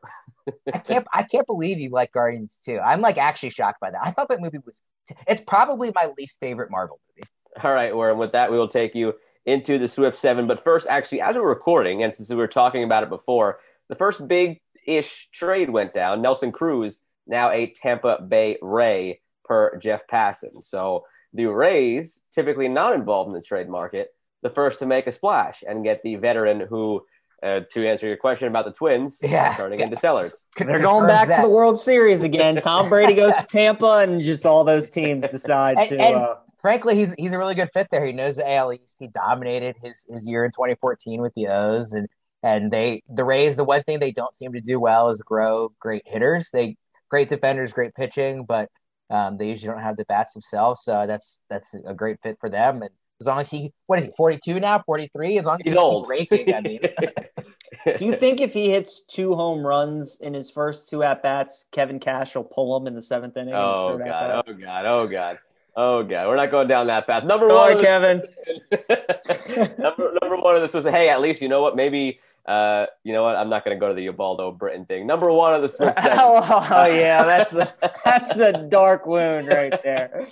I can't I can't believe you like Guardians too. I'm like actually shocked by that. I thought that movie was it's probably my least favorite Marvel movie. All right, Warren, with that, we will take you into the Swift 7. But first, actually, as we're recording, and since we were talking about it before, the first big ish trade went down. Nelson Cruz, now a Tampa Bay Ray per Jeff Passan. So the Rays, typically not involved in the trade market, the first to make a splash and get the veteran who, uh, to answer your question about the Twins, Yeah. turning into sellers. They're going back that. to the World Series again. Tom Brady goes to Tampa, and just all those teams decide And- to. and- uh, Frankly, he's he's a really good fit there. He knows the AL East. He dominated his his year in 2014 with the O's, and and they the Rays. The one thing they don't seem to do well is grow great hitters. They great defenders, great pitching, but um, they usually don't have the bats themselves. So that's that's a great fit for them. And as long as he, what is he, 42 now, 43? As long as He's he keeps old. raking, I mean, do you think if he hits two home runs in his first two at bats, Kevin Cash will pull him in the seventh inning? oh, God. Oh, God. Oh, God. Oh, God. We're not going down that path. Number Go one. on, Kevin. number number one of this was hey, at least you know what? Maybe uh, you know what? I'm not going to go to the Ubaldo Britton thing. Number one of the Swift seven. oh yeah, that's a that's a dark wound right there.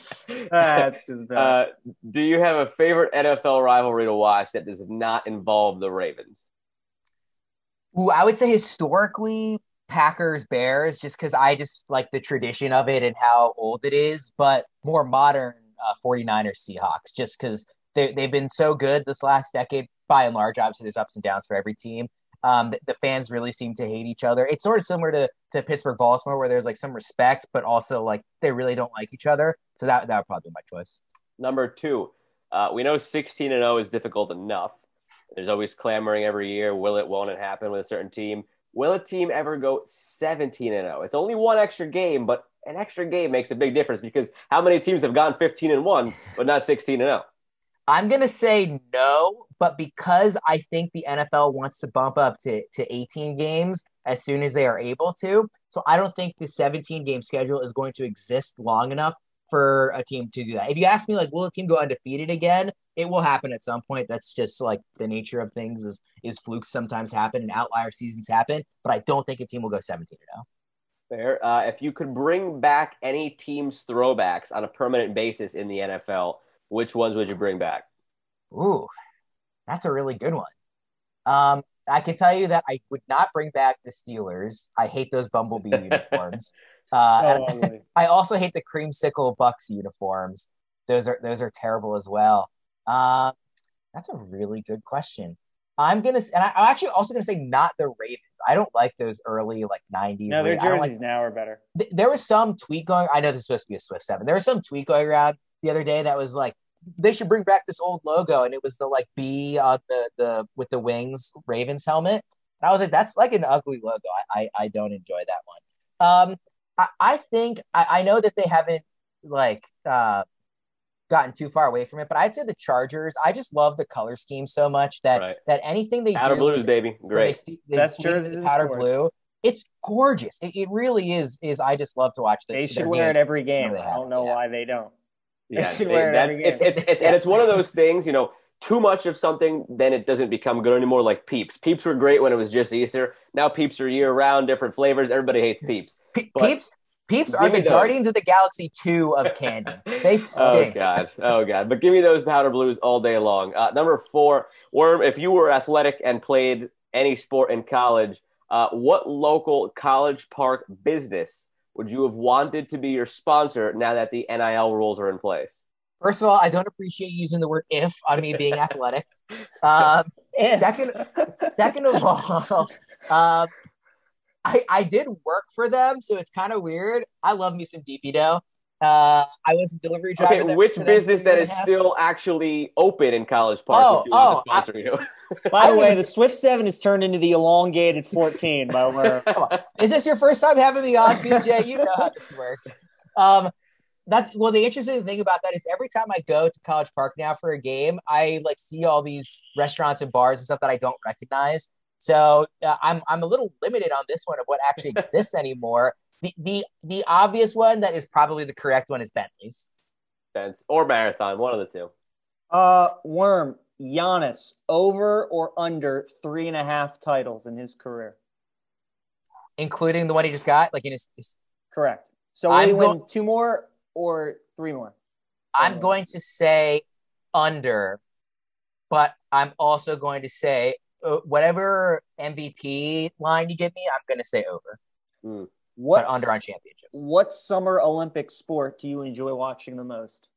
That's just bad. Uh, do you have a favorite NFL rivalry to watch that does not involve the Ravens? Ooh, I would say historically Packers Bears, just because I just like the tradition of it and how old it is, but more modern uh, 49ers Seahawks, just because they've been so good this last decade by and large. Obviously, there's ups and downs for every team. Um, the, the fans really seem to hate each other. It's sort of similar to, to Pittsburgh Baltimore, where there's like some respect, but also like they really don't like each other. So that that would probably be my choice. Number two, uh, we know 16 and 0 is difficult enough. There's always clamoring every year. Will it? Won't it happen with a certain team? Will a team ever go 17 and 0? It's only one extra game, but an extra game makes a big difference because how many teams have gone 15 and 1 but not 16 and oh? 0? I'm gonna say no, but because I think the NFL wants to bump up to, to 18 games as soon as they are able to. So I don't think the 17 game schedule is going to exist long enough for a team to do that. If you ask me, like, will a team go undefeated again? It will happen at some point. That's just like the nature of things. Is is flukes sometimes happen and outlier seasons happen, but I don't think a team will go 17 0. Fair. Uh, if you could bring back any team's throwbacks on a permanent basis in the NFL, which ones would you bring back? Ooh, that's a really good one. Um, I can tell you that I would not bring back the Steelers. I hate those Bumblebee uniforms. Uh, So ugly. I also hate the creamsicle Bucs uniforms. Those are those are terrible as well. Um, that's a really good question. I'm gonna and I, I'm actually also gonna say not the Ravens. I don't like those early like '90s. no, their Ra- jerseys like now are better. th- there was some tweet going. I know this is supposed to be a Swift Seven. There was some tweet going around the other day that was like they should bring back this old logo, and it was the like B on the the with the wings Ravens helmet. And I was like, that's like an ugly logo. I I, I don't enjoy that one. Um, I, I think I, I know that they haven't like uh gotten too far away from it, but I'd say the Chargers. I just love the color scheme so much that Right. that anything they Powder do blues, baby. where they Great. st- they Best jerseys powder sports. blue. It's gorgeous. It, it really is. Is I just love to watch. The, They should wear it every game. I don't know yeah. why they don't. Yeah, should they- wear it that's it's, it's, it's, and it's one of those things, you know, too much of something, then it doesn't become good anymore. Like Peeps. Peeps were great when it was just Easter. Now Peeps are year round, different flavors. Everybody hates Peeps. Pe- Peeps. Peeps are the those. Guardians of the Galaxy two of candy. They suck. Oh. God, oh God! But give me those powder blues all day long. Uh, number four, Worm. If you were athletic and played any sport in college, uh, what local college park business would you have wanted to be your sponsor now that the NIL rules are in place? First of all, I don't appreciate using the word "if" on me being athletic. Um, Second, second of all, um, I I did work for them, so it's kind of weird. I love me some DP dough. Uh, I was a delivery driver. Okay, which business for a that year is and a half. still actually open in College Park? Oh, you want to oh, I- you? By the way, the Swift 7 is turned into the elongated 14 by where Is this your first time having me on, PJ? You know how this works. Um, that well, the interesting thing about that is every time I go to College Park now for a game, I like see all these restaurants and bars and stuff that I don't recognize. So uh, I'm I'm a little limited on this one of what actually exists anymore. The the the obvious one that is probably the correct one is Bentley's. Fence or marathon, one of the two. uh Worm Giannis over or under three and a half titles in his career. including the one he just got. Like in his, his Correct. So I'm will he win two more or three more? I'm going to say under, but I'm also going to say uh, whatever MVP line you give me, I'm going to say over, What but under on championships. What summer Olympic sport do you enjoy watching the most?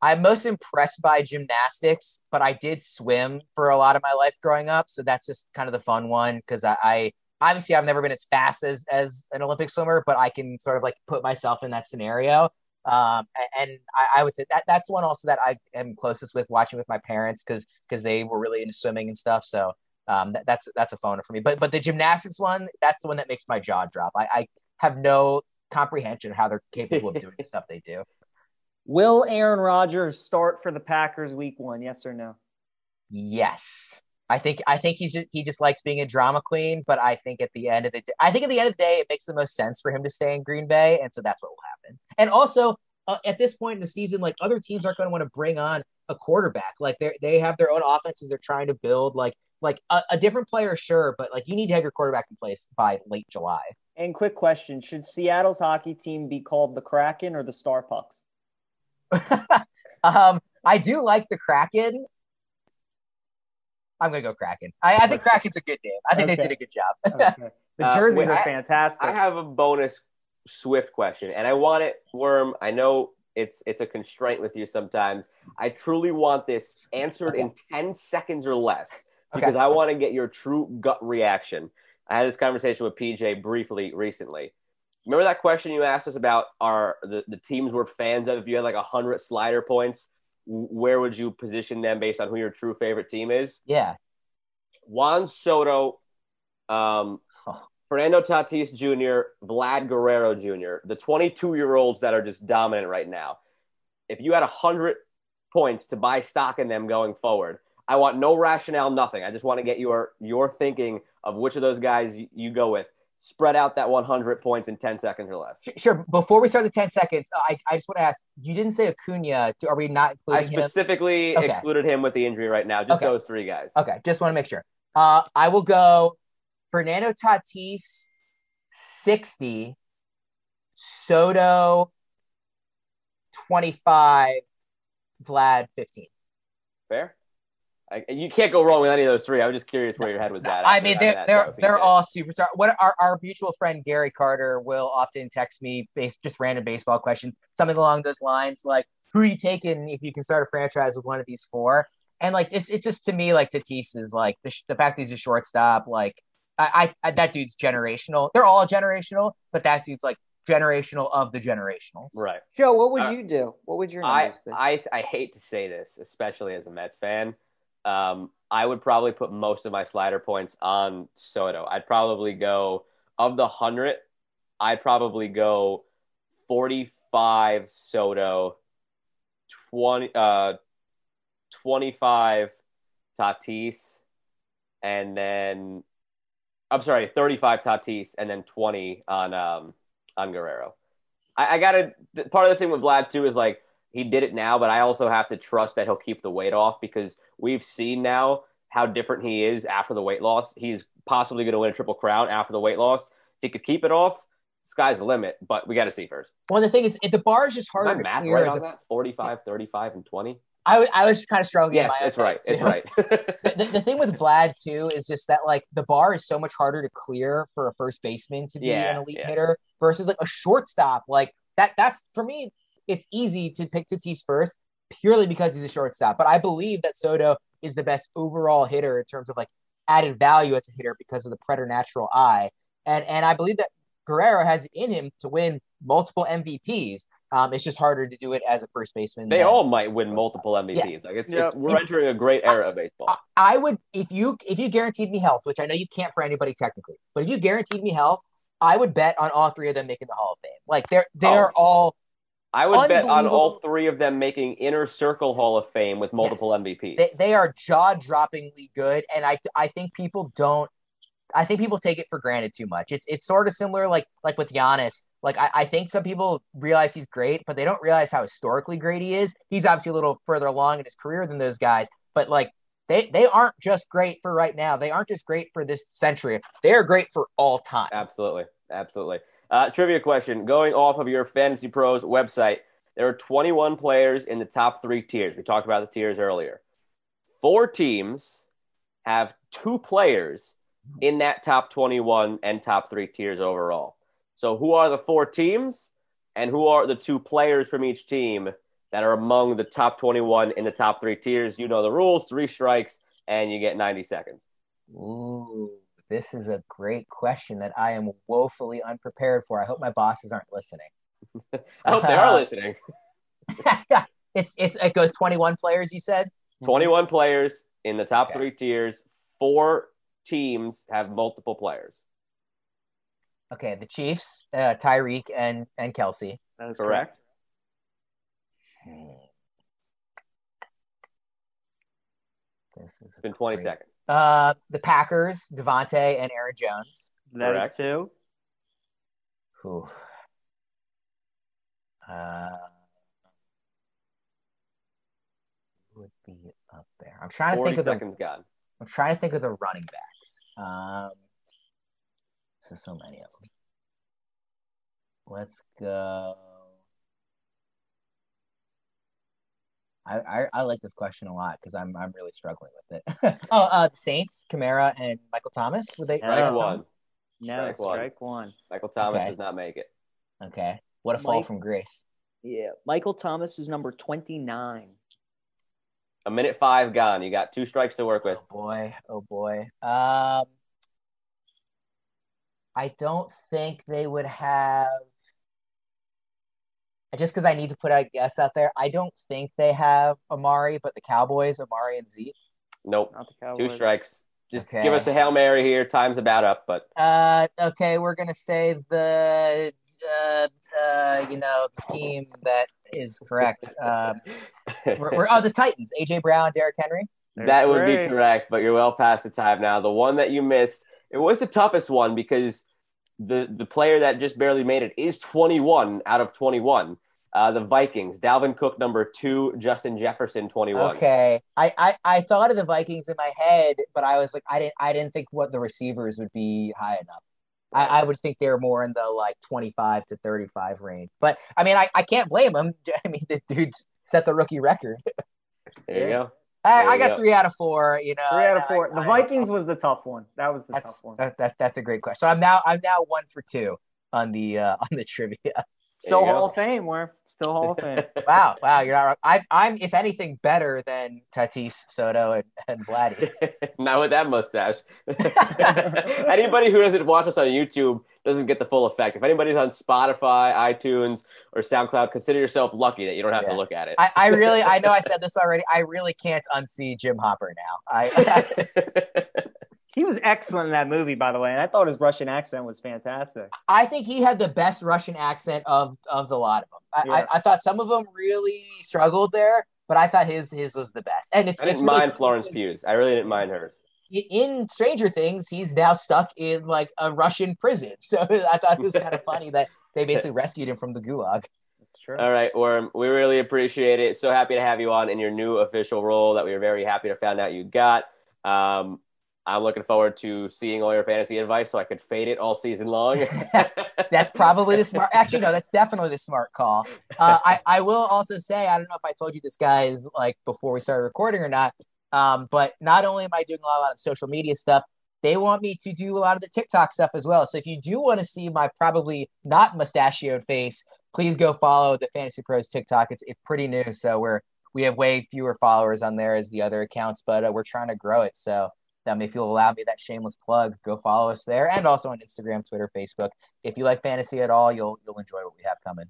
I'm most impressed by gymnastics, but I did swim for a lot of my life growing up, so that's just kind of the fun one because I, I obviously I've never been as fast as as an Olympic swimmer, but I can sort of like put myself in that scenario. Um, and I, I would say that that's one also that I am closest with watching with my parents because because they were really into swimming and stuff. So um, that, that's that's a phoner for me. But but the gymnastics one, that's the one that makes my jaw drop. I, I have no comprehension of how they're capable of doing the stuff they do. Will Aaron Rodgers start for the Packers week one? Yes or no? Yes. I think I think he's just, he just likes being a drama queen, but I think at the end of the day, I think at the end of the day, it makes the most sense for him to stay in Green Bay, and so that's what will happen. And also, uh, at this point in the season, like other teams aren't going to want to bring on a quarterback. Like they they have their own offenses they're trying to build. Like like a, a different player, sure, but like you need to have your quarterback in place by late July. And quick question: Should Seattle's hockey team be called the Kraken or the Star Pucks? um, I do like the Kraken. I'm gonna go Kraken. I, I think Kraken's a good name. I think they did a good job. Okay. The Uh, jerseys wait, are I- fantastic. I have a bonus Swift question, and I want it, Worm. I know it's it's a constraint with you sometimes. I truly want this answered in ten seconds or less because I want to get your true gut reaction. I had this conversation with PJ briefly recently. Remember that question you asked us about our the, the teams we're fans of? If you had like a hundred slider points, where would you position them based on who your true favorite team is? yeah. Juan Soto, um, Oh. Fernando Tatis Jr., Vlad Guerrero Jr., the 22 year olds that are just dominant right now. If you had 100 points to buy stock in them going forward, I want no rationale, nothing. I just want to get your your thinking of which of those guys you, you go with. Spread out that 100 points in 10 seconds or less. Sure. Before we start the 10 seconds, I, I just want to ask you didn't say Acuna. Are we not I including him? specifically Okay. excluded him with the injury right now. Just Okay. those three guys. Okay. Just want to make sure. Uh, I will go Fernando Tatis 60, Soto 25, Vlad 15. Fair. I, you can't go wrong with any of those three. I was just curious where your head was at. I mean, they're that they're they're all superstar. What our, our mutual friend Gary Carter will often text me based just random baseball questions, something along those lines, like who are you taking if you can start a franchise with one of these four? And like it's it's just to me like Tatis is like the, sh- the fact that he's a shortstop, like I, I, I that dude's generational. They're all generational, but that dude's like generational of the generationals. Right. Joe, what would Uh, you do? What would your I, be? I I hate to say this, especially as a Mets fan. Um, I would probably put most of my slider points on Soto. I'd probably go of the hundred. I'd probably go forty-five Soto, twenty uh, twenty-five Tatis, and then I'm sorry, thirty-five Tatis, and then twenty on um on Guerrero. I, I gotta. Part of the thing with Vlad too is like he did it now, but I also have to trust that he'll keep the weight off because we've seen now how different he is after the weight loss. He's possibly going to win a triple crown after the weight loss. If he could keep it off, sky's the limit. But we got to see first. Well, the thing is, the bar is just harder my math right on that? 45, 35, and 20? I, w- I was kind of struggling. in Yes, it's right. head, It's right. the, the thing with Vlad too is just that like the bar is so much harder to clear for a first baseman to be Yeah, an elite yeah. hitter versus like a shortstop. Like that that's for me, it's easy to pick Tatis first purely because he's a shortstop. But I believe that Soto is the best overall hitter in terms of like added value as a hitter because of the preternatural eye. And and I believe that Guerrero has in him to win multiple MVPs. Um, it's just harder to do it as a first baseman. They all might win multiple MVPs. Yeah. Like it's, yep. it's we're entering a great era of baseball. I, I would if you if you guaranteed me health, which I know you can't for anybody technically, but if you guaranteed me health, I would bet on all three of them making the Hall of Fame. Like they're they're oh. all. I would bet on all three of them making inner circle Hall of Fame with multiple yes. MVPs. They, they are jaw droppingly good, and I I think people don't. I think people take it for granted too much. It's it's sort of similar like like with Giannis. Like I, I think some people realize he's great, but they don't realize how historically great he is. He's obviously a little further along in his career than those guys, but like they they aren't just great for right now. They aren't just great for this century. They are great for all time. Absolutely, absolutely. Uh, trivia question: Going off of your Fantasy Pros website, there are 21 players in the top three tiers. We talked about the tiers earlier. Four teams have two players in that top 21 and top three tiers overall. So, who are the four teams, and who are the two players from each team that are among the top 21 in the top three tiers. You know the rules three strikes, and you get 90 seconds. Ooh, this is a great question that I am woefully unprepared for. I hope my bosses aren't listening. I hope they are uh, listening. it's it's it goes 21 players you said 21 players in the top okay. 3 tiers four teams have multiple players okay the chiefs uh, tyreek and and kelce that is correct this is it's been 20 great... seconds. Uh, the Packers, Davante, and Aaron Jones. That Correct. is two. Who? Uh, would be up there. I'm trying to think of seconds the. Gone. I'm trying to think of the running backs. Um, so so many of them. Let's go. I, I, I like this question a lot because I'm I'm really struggling with it. oh, uh, the Saints, Kamara, and Michael Thomas. Would they? Strike one. No, strike, strike one. one. Michael Thomas okay. does not make it. Okay. What a fall from grace. Yeah, Michael Thomas is number twenty nine. A minute five gone. You got two strikes to work with. Oh boy. Oh boy. Um, I don't think they would have just because I need to put a guess out there, I don't think they have Amari, but the Cowboys, Amari and Zeke. Nope. Two strikes. Just okay. give us a hail mary here. Time's about up, but uh, okay, we're gonna say the uh, uh, you know the team that is correct. Um, we're, we're, oh the Titans, AJ Brown, Derrick Henry. that would be correct, but you're well past the time now. The one that you missed, it was the toughest one because the the player that just barely made it is 21 out of 21. Uh, the Vikings, Dalvin Cook number two, Justin Jefferson 21. Okay, I, I I thought of the Vikings in my head, but I was like, I didn't I didn't think what the receivers would be high enough. I, I would think they're more in the like 25 to 35 range. But I mean, I, I can't blame them. I mean, the dude set the rookie record. there you go. I, I got go. three out of four. You know, three out of four. I, the Vikings was the tough one. That was the that's, tough one. That, that, that's a great question. So I'm now I'm now one for two on the uh, on the trivia. Still Hall of Fame. Where still Hall of Fame. wow, wow, you're not wrong. I, I'm if anything better than Tatis, Soto, and, and Vladdy. not with that mustache. Anybody who doesn't watch us on YouTube doesn't get the full effect. If anybody's on Spotify, iTunes, or SoundCloud, consider yourself lucky that you don't have yeah. to look at it. I, I, really, I know I said this already. I really can't unsee Jim Hopper now. I, he was excellent in that movie, by the way, and I thought his Russian accent was fantastic. I think he had the best Russian accent of of the lot of them. I, yeah. I, I, thought some of them really struggled there, but I thought his his was the best. And it's, I didn't it's mind Florence Pugh's. I really didn't mind hers. In Stranger Things, he's now stuck in like a Russian prison. So I thought it was kind of funny that they basically rescued him from the gulag. That's true. All right, Worm, we really appreciate it. So happy to have you on in your new official role that we are very happy to find out you got. Um, I'm looking forward to seeing all your fantasy advice so I could fade it all season long. that's probably the smart. Actually, no, that's definitely the smart call. Uh, I I will also say I don't know if I told you this guys like before we started recording or not. Um, but not only am I doing a lot, a lot of social media stuff, they want me to do a lot of the TikTok stuff as well. So if you do want to see my probably not mustachioed face, please go follow the Fantasy Pros TikTok. It's it's pretty new, so we're we have way fewer followers on there as the other accounts, but uh, we're trying to grow it. So um, if you'll allow me that shameless plug, go follow us there, and also on Instagram, Twitter, Facebook. If you like fantasy at all, you'll you'll enjoy what we have coming.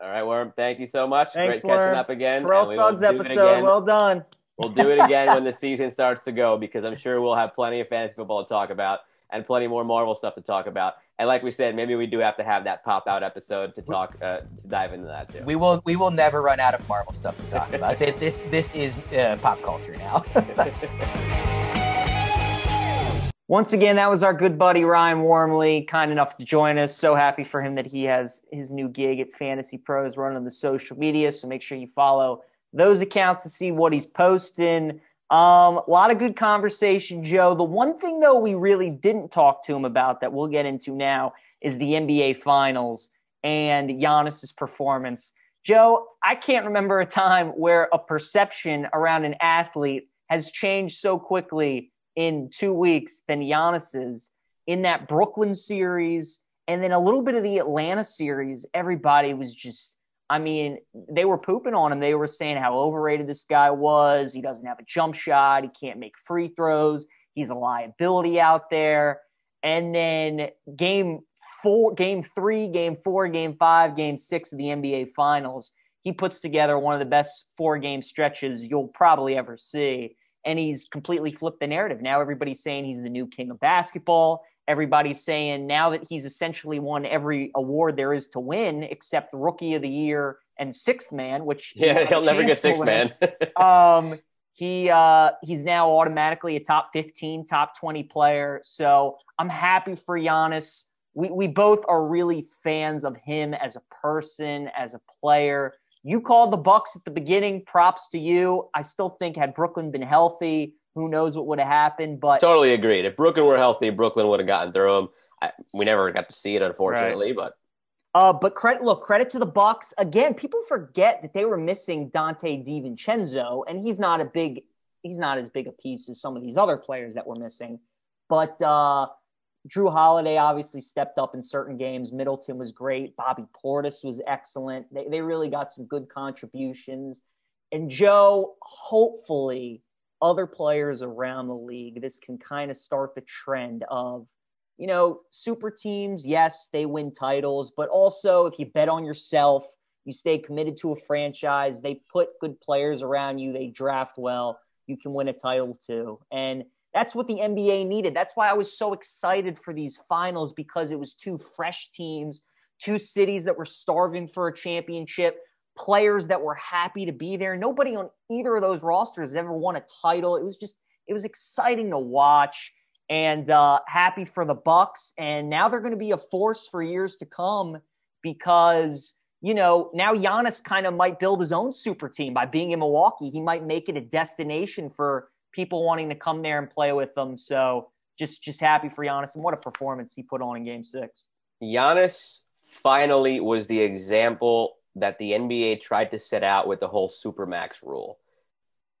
All right, Worm. Thank you so much. Thanks, Great catching up again. Terrell and we Suggs episode. again. Well done. We'll do it again when the season starts to go because I'm sure we'll have plenty of fantasy football to talk about and plenty more Marvel stuff to talk about. And like we said, maybe we do have to have that pop out episode to talk uh, to dive into that too. We will we will never run out of Marvel stuff to talk about. This this is uh, pop culture now. Once again, that was our good buddy Ryan Wormeli, kind enough to join us. So happy for him that he has his new gig at Fantasy Pros running the social media. So make sure you follow those accounts to see what he's posting. Um, a lot of good conversation, Joe. The one thing though we really didn't talk to him about that we'll get into now is the NBA Finals and Giannis's performance. Joe, I can't remember a time where a perception around an athlete has changed so quickly in two weeks than Giannis's. In that Brooklyn series and then a little bit of the Atlanta series, everybody was just I mean, they were pooping on him. They were saying how overrated this guy was. He doesn't have a jump shot. He can't make free throws. He's a liability out there. And then game four, game three, game four, game five, game six of the NBA Finals, he puts together one of the best four game stretches you'll probably ever see. And he's completely flipped the narrative. Now everybody's saying he's the new king of basketball everybody's saying now that he's essentially won every award there is to win except rookie of the year and sixth man which yeah, he'll never get chance to six win. man. um he uh he's now automatically a top 15 top 20 player so i'm happy for Giannis we we both are really fans of him as a person as a player you called the bucks at the beginning props to you i still think had brooklyn been healthy who knows what would have happened but totally agreed. If Brooklyn were healthy, Brooklyn would have gotten through him. I, we never got to see it, unfortunately, but Uh, but credit, look, credit to the Bucks. Again, people forget that they were missing Donte DiVincenzo, and he's not a big, he's not as big a piece as some of these other players that were missing. But uh, Jrue Holiday obviously stepped up in certain games. Middleton was great. Bobby Portis was excellent. They they really got some good contributions. And Joe, hopefully, other players around the league, this can kind of start the trend of you know, super teams, yes, they win titles, but also if you bet on yourself, you stay committed to a franchise, they put good players around you, they draft well, you can win a title too. And that's what the NBA needed. That's why I was so excited for these finals because it was two fresh teams, two cities that were starving for a championship, players that were happy to be there. Nobody on either of those rosters ever won a title. It was just, it was exciting to watch and uh, happy for the Bucks. And now they're going to be a force for years to come because you know now Giannis kind of might build his own super team by being in Milwaukee. He might make it a destination for people wanting to come there and play with them. So just just happy for Giannis and what a performance he put on in Game Six. Giannis finally was the example that the NBA tried to set out with the whole supermax rule.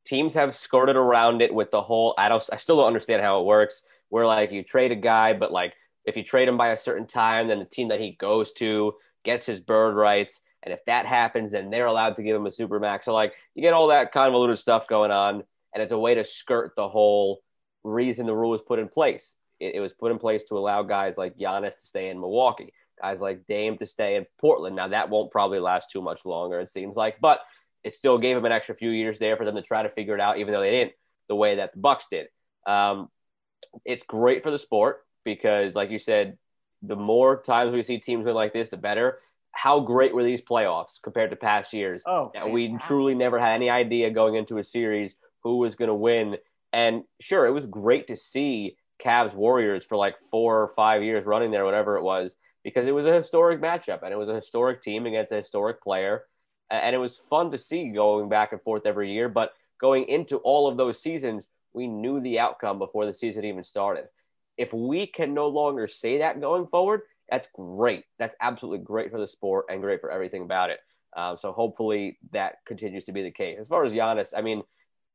Teams have skirted around it with the whole I don't I still don't understand how it works where like you trade a guy, but like if you trade him by a certain time, then the team that he goes to gets his bird rights. And if that happens, then they're allowed to give him a supermax. So like you get all that convoluted stuff going on, and it's a way to skirt the whole reason the rule was put in place. It, it was put in place to allow guys like Giannis to stay in Milwaukee, guys like Dame to stay in Portland. Now that won't probably last too much longer, it seems like, but it still gave them an extra few years there for them to try to figure it out, even though they didn't the way that the Bucks did. Um, it's great for the sport because, like you said, the more times we see teams win like this, the better. How great were these playoffs compared to past years? Oh, Now, we truly never had any idea going into a series who was going to win. And sure, it was great to see Cavs Warriors for like four or five years running there, whatever it was, because it was a historic matchup and it was a historic team against a historic player. And it was fun to see going back and forth every year. But going into all of those seasons, we knew the outcome before the season even started. If we can no longer say that going forward, that's great. That's absolutely great for the sport and great for everything about it. Um, so hopefully that continues to be the case. As far as Giannis, I mean,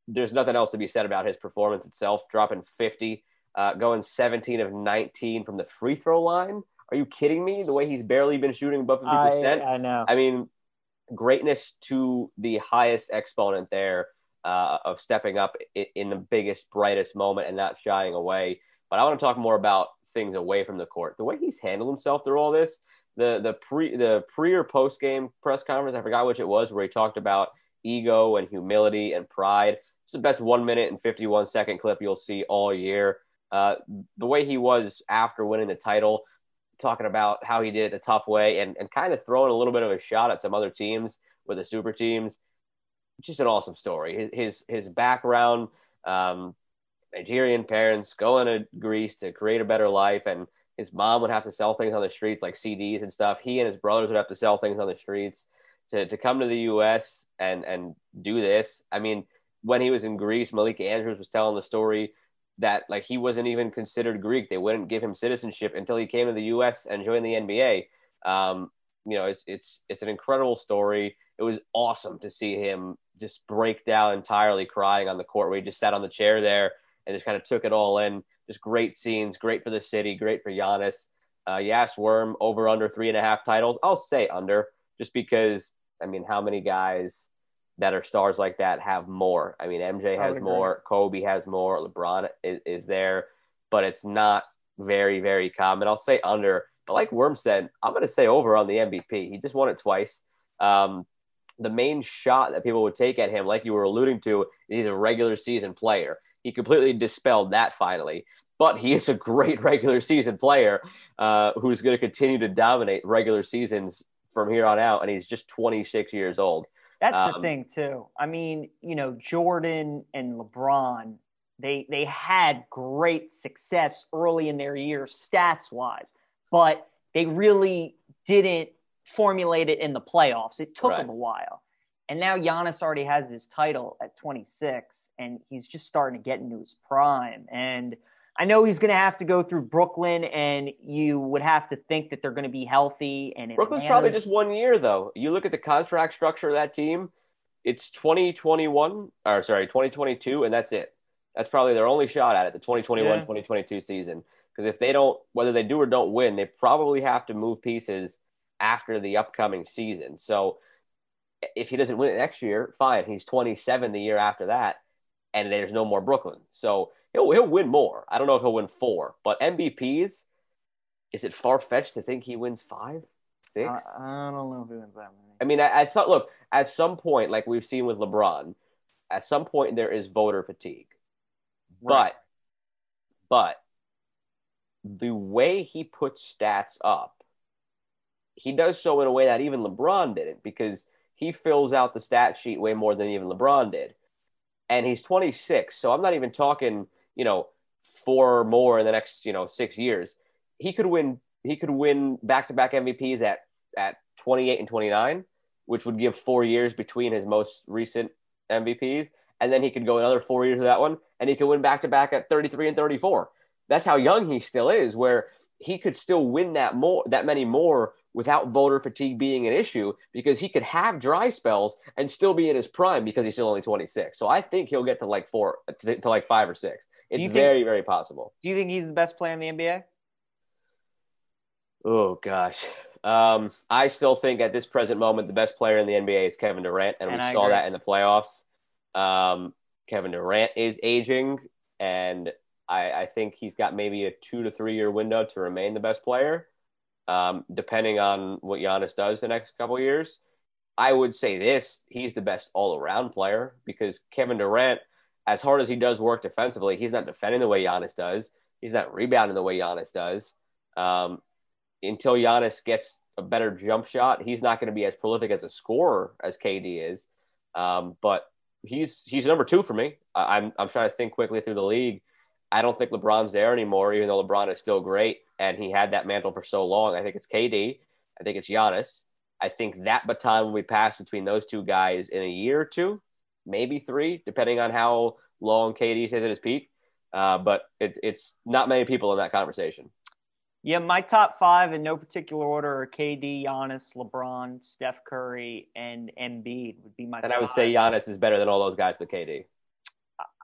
there's nothing else to be said about his performance itself. Dropping 50, uh, going 17 of 19 from the free throw line. Are you kidding me? The way he's barely been shooting above 50%. I, I know. I mean, greatness to the highest exponent there uh, of stepping up in the biggest, brightest moment and not shying away. But I want to talk more about things away from the court. The way he's handled himself through all this, the the pre the pre or post game press conference, I forgot which it was, where he talked about ego and humility and pride. It's the best one minute and fifty one second clip you'll see all year. Uh, the way he was after winning the title, talking about how he did it a tough way and, and kind of throwing a little bit of a shot at some other teams with the super teams. Just an awesome story. His his, background, um, Nigerian parents going to Greece to create a better life, and his mom would have to sell things on the streets like CDs and stuff. He and his brothers would have to sell things on the streets to to come to the U.S. and and do this. I mean, when he was in Greece, Malika Andrews was telling the story that like he wasn't even considered Greek. They wouldn't give him citizenship until he came to the U.S. and joined the NBA. Um, you know, it's it's it's an incredible story. It was awesome to see him just break down entirely, crying on the court where he just sat on the chair there and just kind of took it all in. Just great scenes, great for the city, great for Giannis. Uh, Worm over under three and a half titles. I'll say under, just because I mean, how many guys that are stars like that have more. I mean, MJ has more, Kobe has more, LeBron is, is, there, but it's not very, very common. I'll say under, but like Worm said, I'm going to say over on the MVP. He just won it twice. Um, the main shot that people would take at him, like you were alluding to, he's a regular season player. He completely dispelled that finally. But he is a great regular season player uh, who's going to continue to dominate regular seasons from here on out. And he's just 26 years old. That's um, the thing too. I mean, you know, Jordan and LeBron, they they had great success early in their years stats wise, but they really didn't formulate it in the playoffs. It took right. them a while. And now Giannis already has his title at 26 and he's just starting to get into his prime and I know he's going to have to go through Brooklyn, and you would have to think that they're going to be healthy. And Brooklyn's probably just one year, though. You look at the contract structure of that team; it's 2021, or sorry, 2022, and that's it. That's probably their only shot at it, the 2021 2022 season. Because if they don't, whether they do or don't win, they probably have to move pieces after the upcoming season. So if he doesn't win it next year, fine. He's 27 the year after that, and there's no more Brooklyn. So he'll he'll win more. I don't know if he'll win four, but MVPs. Is it far fetched to think he wins five, six? I, I don't know if he wins that many. I mean, at, some look at some point, like we've seen with LeBron, at some point there is voter fatigue. Right. But, but the way he puts stats up, he does so in a way that even LeBron didn't because he fills out the stat sheet way more than even LeBron did. And he's 26, so I'm not even talking you know, four more in the next, you know, six years, he could win. He could win back-to-back MVPs at at 28 and 29, which would give four years between his most recent MVPs, and then he could go another four years of that one, and he could win back-to-back at 33 and 34. That's how young he still is. Where he could still win that more, that many more without voter fatigue being an issue because he could have dry spells and still be in his prime because he's still only 26. So I think he'll get to like four to, to like five or six. It's think, very, very possible. Do you think he's the best player in the NBA? Oh gosh. Um, I still think at this present moment the best player in the NBA is Kevin Durant, and, and we I saw agree. that in the playoffs. Um, Kevin Durant is aging, and I, I, think he's got maybe a two to three year window to remain the best player, um, depending on what Giannis does the next couple years. I would say this: he's the best all around player because Kevin Durant – as hard as he does work defensively, he's not defending the way Giannis does. He's not rebounding the way Giannis does. Um, until Giannis gets a better jump shot, he's not going to be as prolific as a scorer as KD is. Um, but he's he's number two for me. I, I'm I'm trying to think quickly through the league. I don't think LeBron's there anymore, even though LeBron is still great and he had that mantle for so long. I think it's KD. I think it's Giannis. I think that baton will be passed between those two guys in a year or two maybe three, depending on how long KD stays at his peak. Uh, but it, it's not many people in that conversation. Yeah, my top five in no particular order are KD, Giannis, LeBron, Steph Curry, and Embiid would be my. And I would say Giannis is better than all those guys, but KD.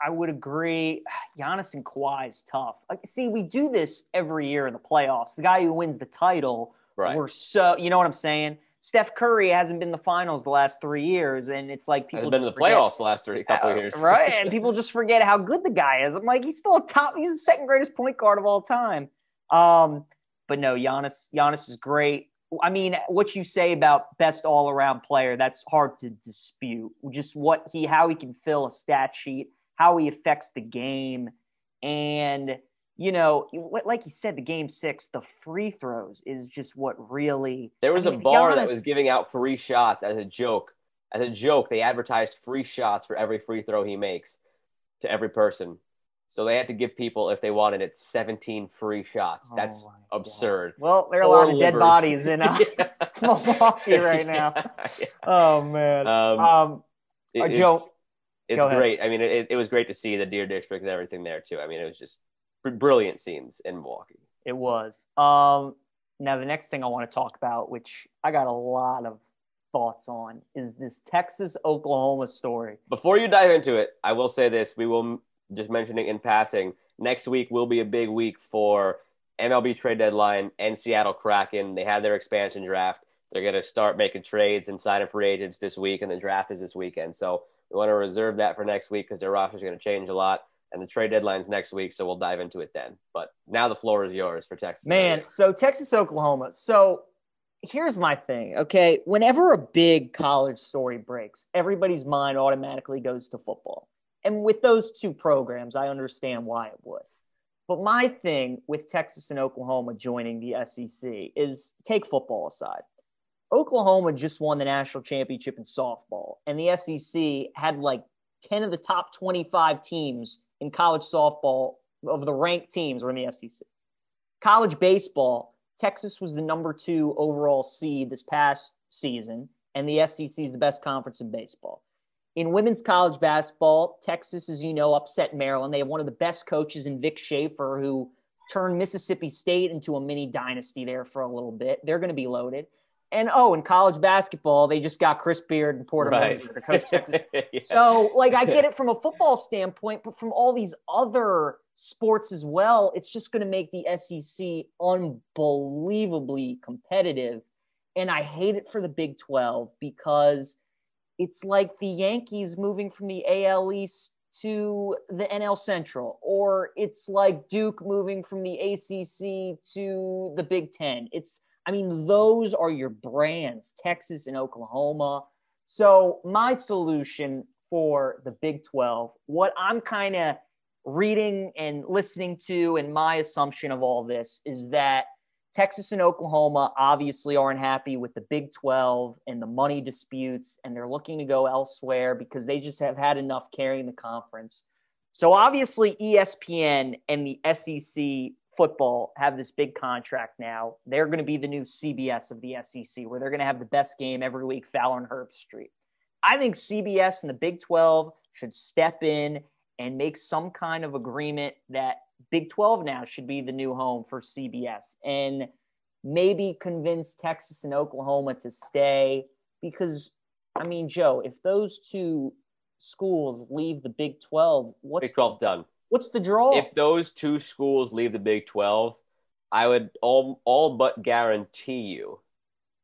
I would agree. Giannis and Kawhi is tough. Like, see, we do this every year in the playoffs. The guy who wins the title, right. we're so you know what I'm saying. Steph Curry hasn't been in the finals the last three years, and it's like people been in the forget- playoffs the last three couple uh, of years. right? And people just forget how good the guy is. I'm like, he's still a top. He's the second greatest point guard of all time. Um, but no, Giannis. Giannis is great. I mean, what you say about best all around player, that's hard to dispute. Just what he, how he can fill a stat sheet, how he affects the game, and you know, like you said, the game six, the free throws is just what really. There was I a mean, bar that was giving out free shots as a joke. As a joke, they advertised free shots for every free throw he makes to every person. So they had to give people, if they wanted it, 17 free shots. Oh That's my God. absurd. Well, there are a lot of dead bodies in uh, Milwaukee right now. Yeah. Oh man. Um, Um, it- uh, it's, it's great. I mean, it, it was great to see the Deer District and everything there too. I mean, it was just brilliant scenes in Milwaukee. it was. Um, now the next thing I want to talk about, which I got a lot of thoughts on, is this Texas Oklahoma story. Before you dive into it, I will say this: we will just mentioning in passing. Next week will be a big week for MLB trade deadline and Seattle Kraken. They had their expansion draft. They're going to start making trades and signing free agents this week, and the draft is this weekend. So we want to reserve that for next week because their roster is going to change a lot, and the trade deadline's next week. So we'll dive into it then. But now the floor is yours for Texas. Man, so Texas, Oklahoma. So here's my thing, okay? Whenever a big college story breaks, everybody's mind automatically goes to football. And with those two programs, I understand why it would. But my thing with Texas and Oklahoma joining the SEC is take football aside. Oklahoma just won the national championship in softball, and the SEC had like 10 of the top 25 teams in college softball of the ranked teams were in the SEC. College baseball, Texas was the number two overall seed this past season, and the SEC is the best conference in baseball. In women's college basketball, Texas, as you know, upset Maryland. They have one of the best coaches in Vic Schaefer, who turned Mississippi State into a mini dynasty there for a little bit. They're going to be loaded. And oh, in college basketball, they just got Chris Beard and Porter Right. Moser to coach Texas Yeah. so, like, I get it from a football standpoint, but from all these other sports as well, it's just going to make the SEC unbelievably competitive. And I hate it for the Big 12 because it's like the Yankees moving from the AL East to the NL Central, or it's like Duke moving from the ACC to the Big Ten. It's, I mean, those are your brands, Texas and Oklahoma. So, my solution for the Big 12, what I'm kind of reading and listening to, and my assumption of all this is that Texas and Oklahoma obviously aren't happy with the Big 12 and the money disputes, and they're looking to go elsewhere because they just have had enough carrying the conference. So, obviously, ESPN and the SEC football have this big contract now. They're going to be the new CBS of the SEC, where they're going to have the best game every week, Fowler and Herbstreit. I think CBS and the Big 12 should step in and make some kind of agreement that Big 12 now should be the new home for CBS and maybe convince Texas and Oklahoma to stay because I mean, Joe, if those two schools leave the Big 12, what's Big 12's done. What's the draw? If those two schools leave the Big 12, I would all all but guarantee you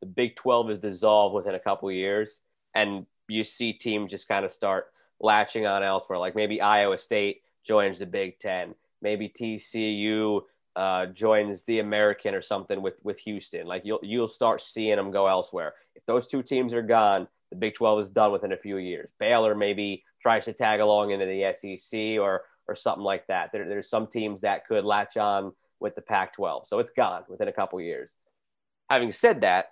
the Big 12 is dissolved within a couple years, and you see teams just kind of start latching on elsewhere. Like maybe Iowa State joins the Big Ten, maybe TCU uh, joins the American or something with with Houston. Like you'll you'll start seeing them go elsewhere. If those two teams are gone, the Big 12 is done within a few years. Baylor maybe tries to tag along into the SEC or or something like that. There, there's some teams that could latch on with the Pac-12, so it's gone within a couple years. Having said that,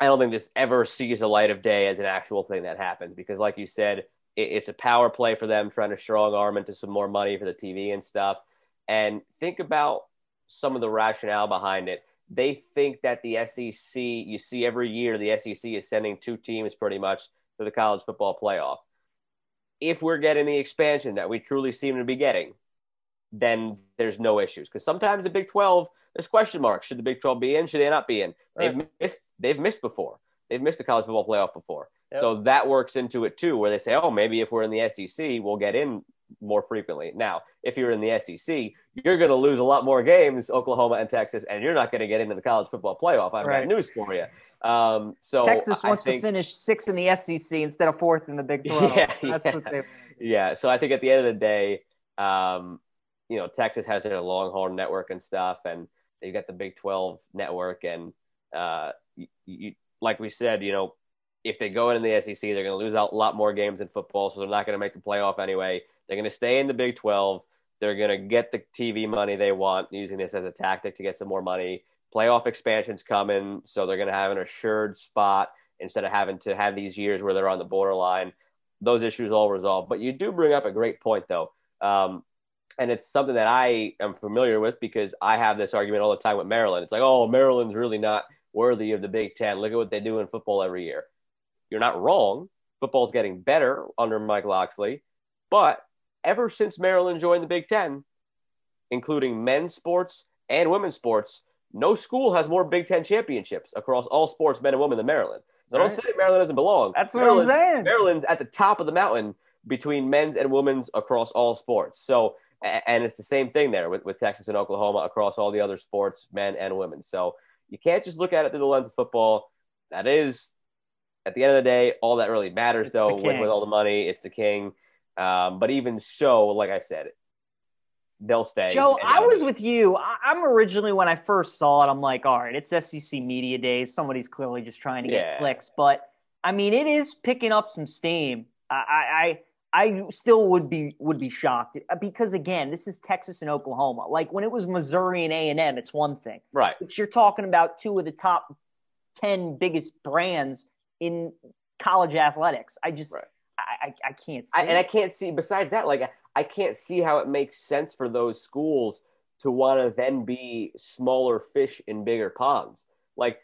I don't think this ever sees the light of day as an actual thing that happens because, like you said, it, it's a power play for them trying to strong arm into some more money for the TV and stuff. And think about some of the rationale behind it. They think that the SEC, you see every year, the SEC is sending two teams pretty much to the college football playoff. If we're getting the expansion that we truly seem to be getting, then there's no issues. Because sometimes the Big 12, there's question marks. Should the Big 12 be in? Should they not be in? They've missed. They've missed before. They've missed the college football playoff before. Yep. So that works into it too, where they say, "Oh, maybe if we're in the SEC, we'll get in more frequently." Now, if you're in the SEC, you're going to lose a lot more games, Oklahoma and Texas, and you're not going to get into the college football playoff. I've Right. got news for you. Um, so Texas wants think, to finish sixth in the SEC instead of fourth in the Big 12. Yeah, That's yeah. they Yeah, so I think at the end of the day, um, you know, Texas has their Longhorn network and stuff, and they've got the Big Twelve network, and uh, you, you, like we said, you know, if they go into the SEC, they're going to lose out a lot more games in football, so they're not going to make the playoff anyway. They're going to stay in the Big Twelve. They're going to get the TV money they want, using this as a tactic to get some more money. Playoff expansion's coming, so they're going to have an assured spot instead of having to have these years where they're on the borderline those issues all resolved. But you do bring up a great point, though. Um, and it's something that I am familiar with because I have this argument all the time with Maryland. It's like, oh, Maryland's really not worthy of the Big Ten. Look at what they do in football every year. You're not wrong. Football's getting better under Mike Locksley. But ever since Maryland joined the Big Ten, including men's sports and women's sports, no school has more Big Ten championships across all sports, men and women, than Maryland. So Right. don't say Maryland doesn't belong. That's what Maryland's, I'm saying. Maryland's at the top of the mountain between men's and women's across all sports. So, and it's the same thing there with, with Texas and Oklahoma across all the other sports, men and women. So you can't just look at it through the lens of football. That is, at the end of the day, all that really matters, It's though. With, with all the money, it's the king. Um, but even so, like I said, they'll stay. Joe, I was with you. I, I'm originally when I first saw it, I'm like, all right, it's SEC media days. Somebody's clearly just trying to get Yeah. clicks, but I mean, it is picking up some steam. I, I, I still would be would be shocked uh, because again, this is Texas and Oklahoma. Like when it was Missouri and A and M, it's one thing, right. but you're talking about two of the top ten biggest brands in college athletics. I just, Right. I, I, I can't see. I, and I can't see. Besides that, like I can't see how it makes sense for those schools to want to then be smaller fish in bigger ponds. Like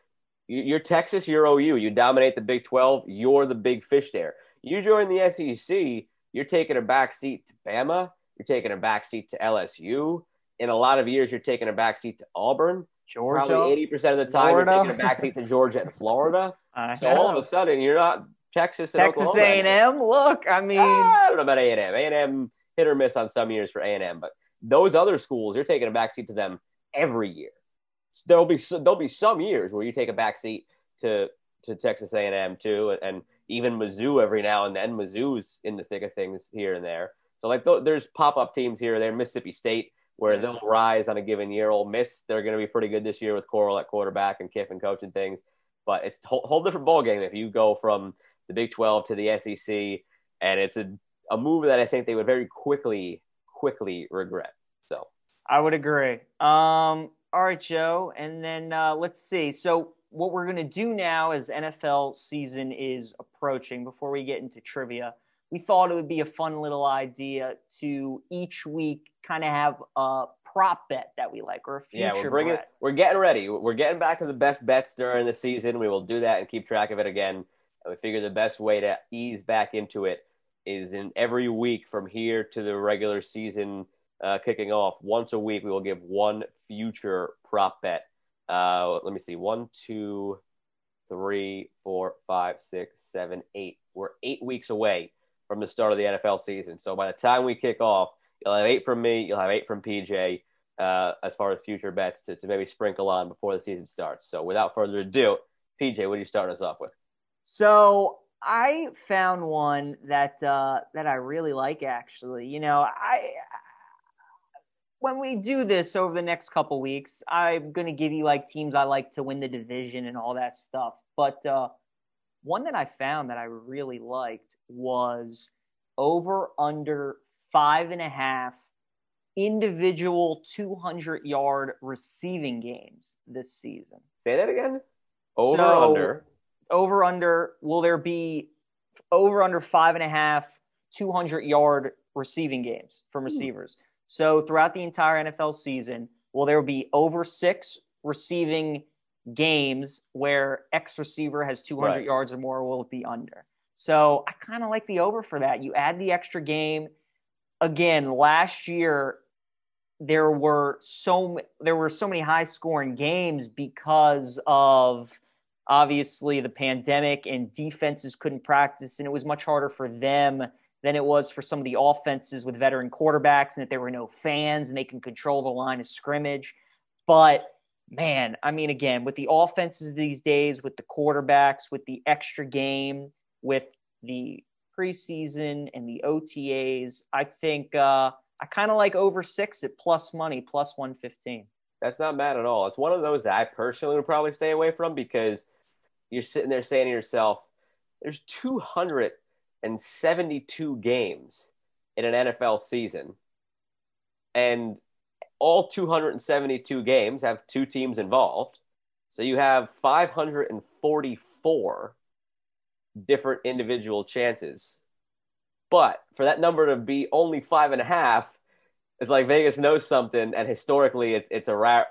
you- you're Texas, you're OU. You dominate the Big Twelve. You're the big fish there. You join the SEC. You're taking a back seat to Bama. You're taking a back seat to LSU. In a lot of years, you're taking a back seat to Auburn. Georgia, Probably eighty percent of the time, Florida. you're taking a back seat to Georgia and Florida. I So all of a sudden, you're not Texas and Texas Oklahoma A and anymore. M. Look, I mean, Ah, I don't know about A and M. A and M hit or miss on some years for A and M, but those other schools, you're taking a backseat to them every year. So there'll be there'll be some years where you take a backseat to to Texas A and M too, and even Mizzou every now and then. Mizzou's in the thick of things here and there. So like th- there's pop up teams here. There, Mississippi State, where they'll rise on a given year. Ole Miss, they're going to be pretty good this year with Corral at quarterback and Kiffin coaching things. But it's a whole, whole different ball game if you go from the Big 12 to the SEC, and it's a, a move that I think they would very quickly quickly regret. So I would agree. Um, all right, Joe, and then uh, let's see. So what we're going to do now as NFL season is approaching, before we get into trivia, we thought it would be a fun little idea to each week kind of have a prop bet that we like or a future yeah, we're bringing bet. we're getting ready. We're getting back to the best bets during the season. We will do that and keep track of it again. And we figure the best way to ease back into it is in every week from here to the regular season uh, kicking off. Once a week, we will give one future prop bet. Uh, let me see. One, two, three, four, five, six, seven, eight. We're eight weeks away from the start of the NFL season. So by the time we kick off, you'll have eight from me. You'll have eight from PJ uh, as far as future bets to, to maybe sprinkle on before the season starts. So without further ado, PJ, what are you starting us off with? So I found one that uh, that I really like. Actually, you know, I when we do this over the next couple weeks, I'm going to give you like teams I like to win the division and all that stuff. But uh, one that I found that I really liked was over under five and a half individual 200 yard receiving games this season. Say that again. Over So- under. Over under, will there be over under five and a half 200 yard receiving games from hmm. receivers? So throughout the entire NFL season, will there be over six receiving games where X receiver has 200 Right. yards or more? Or will it be under? So I kind of like the over for that. You add the extra game. Again, last year there were so there were so many high scoring games because of obviously the pandemic and defenses couldn't practice and it was much harder for them than it was for some of the offenses with veteran quarterbacks and that there were no fans and they can control the line of scrimmage but man, I mean, again, with the offenses these days, with the quarterbacks, with the extra game, with the preseason and the OTAs, I think uh, I kind of like over six at plus money, plus 115. That's not bad at all. It's one of those that I personally would probably stay away from because you're sitting there saying to yourself, there's 272 games in an NFL season. And all 272 games have two teams involved. So you have 544 different individual chances. But for that number to be only five and a half, it's like Vegas knows something, and historically, it's it's a rare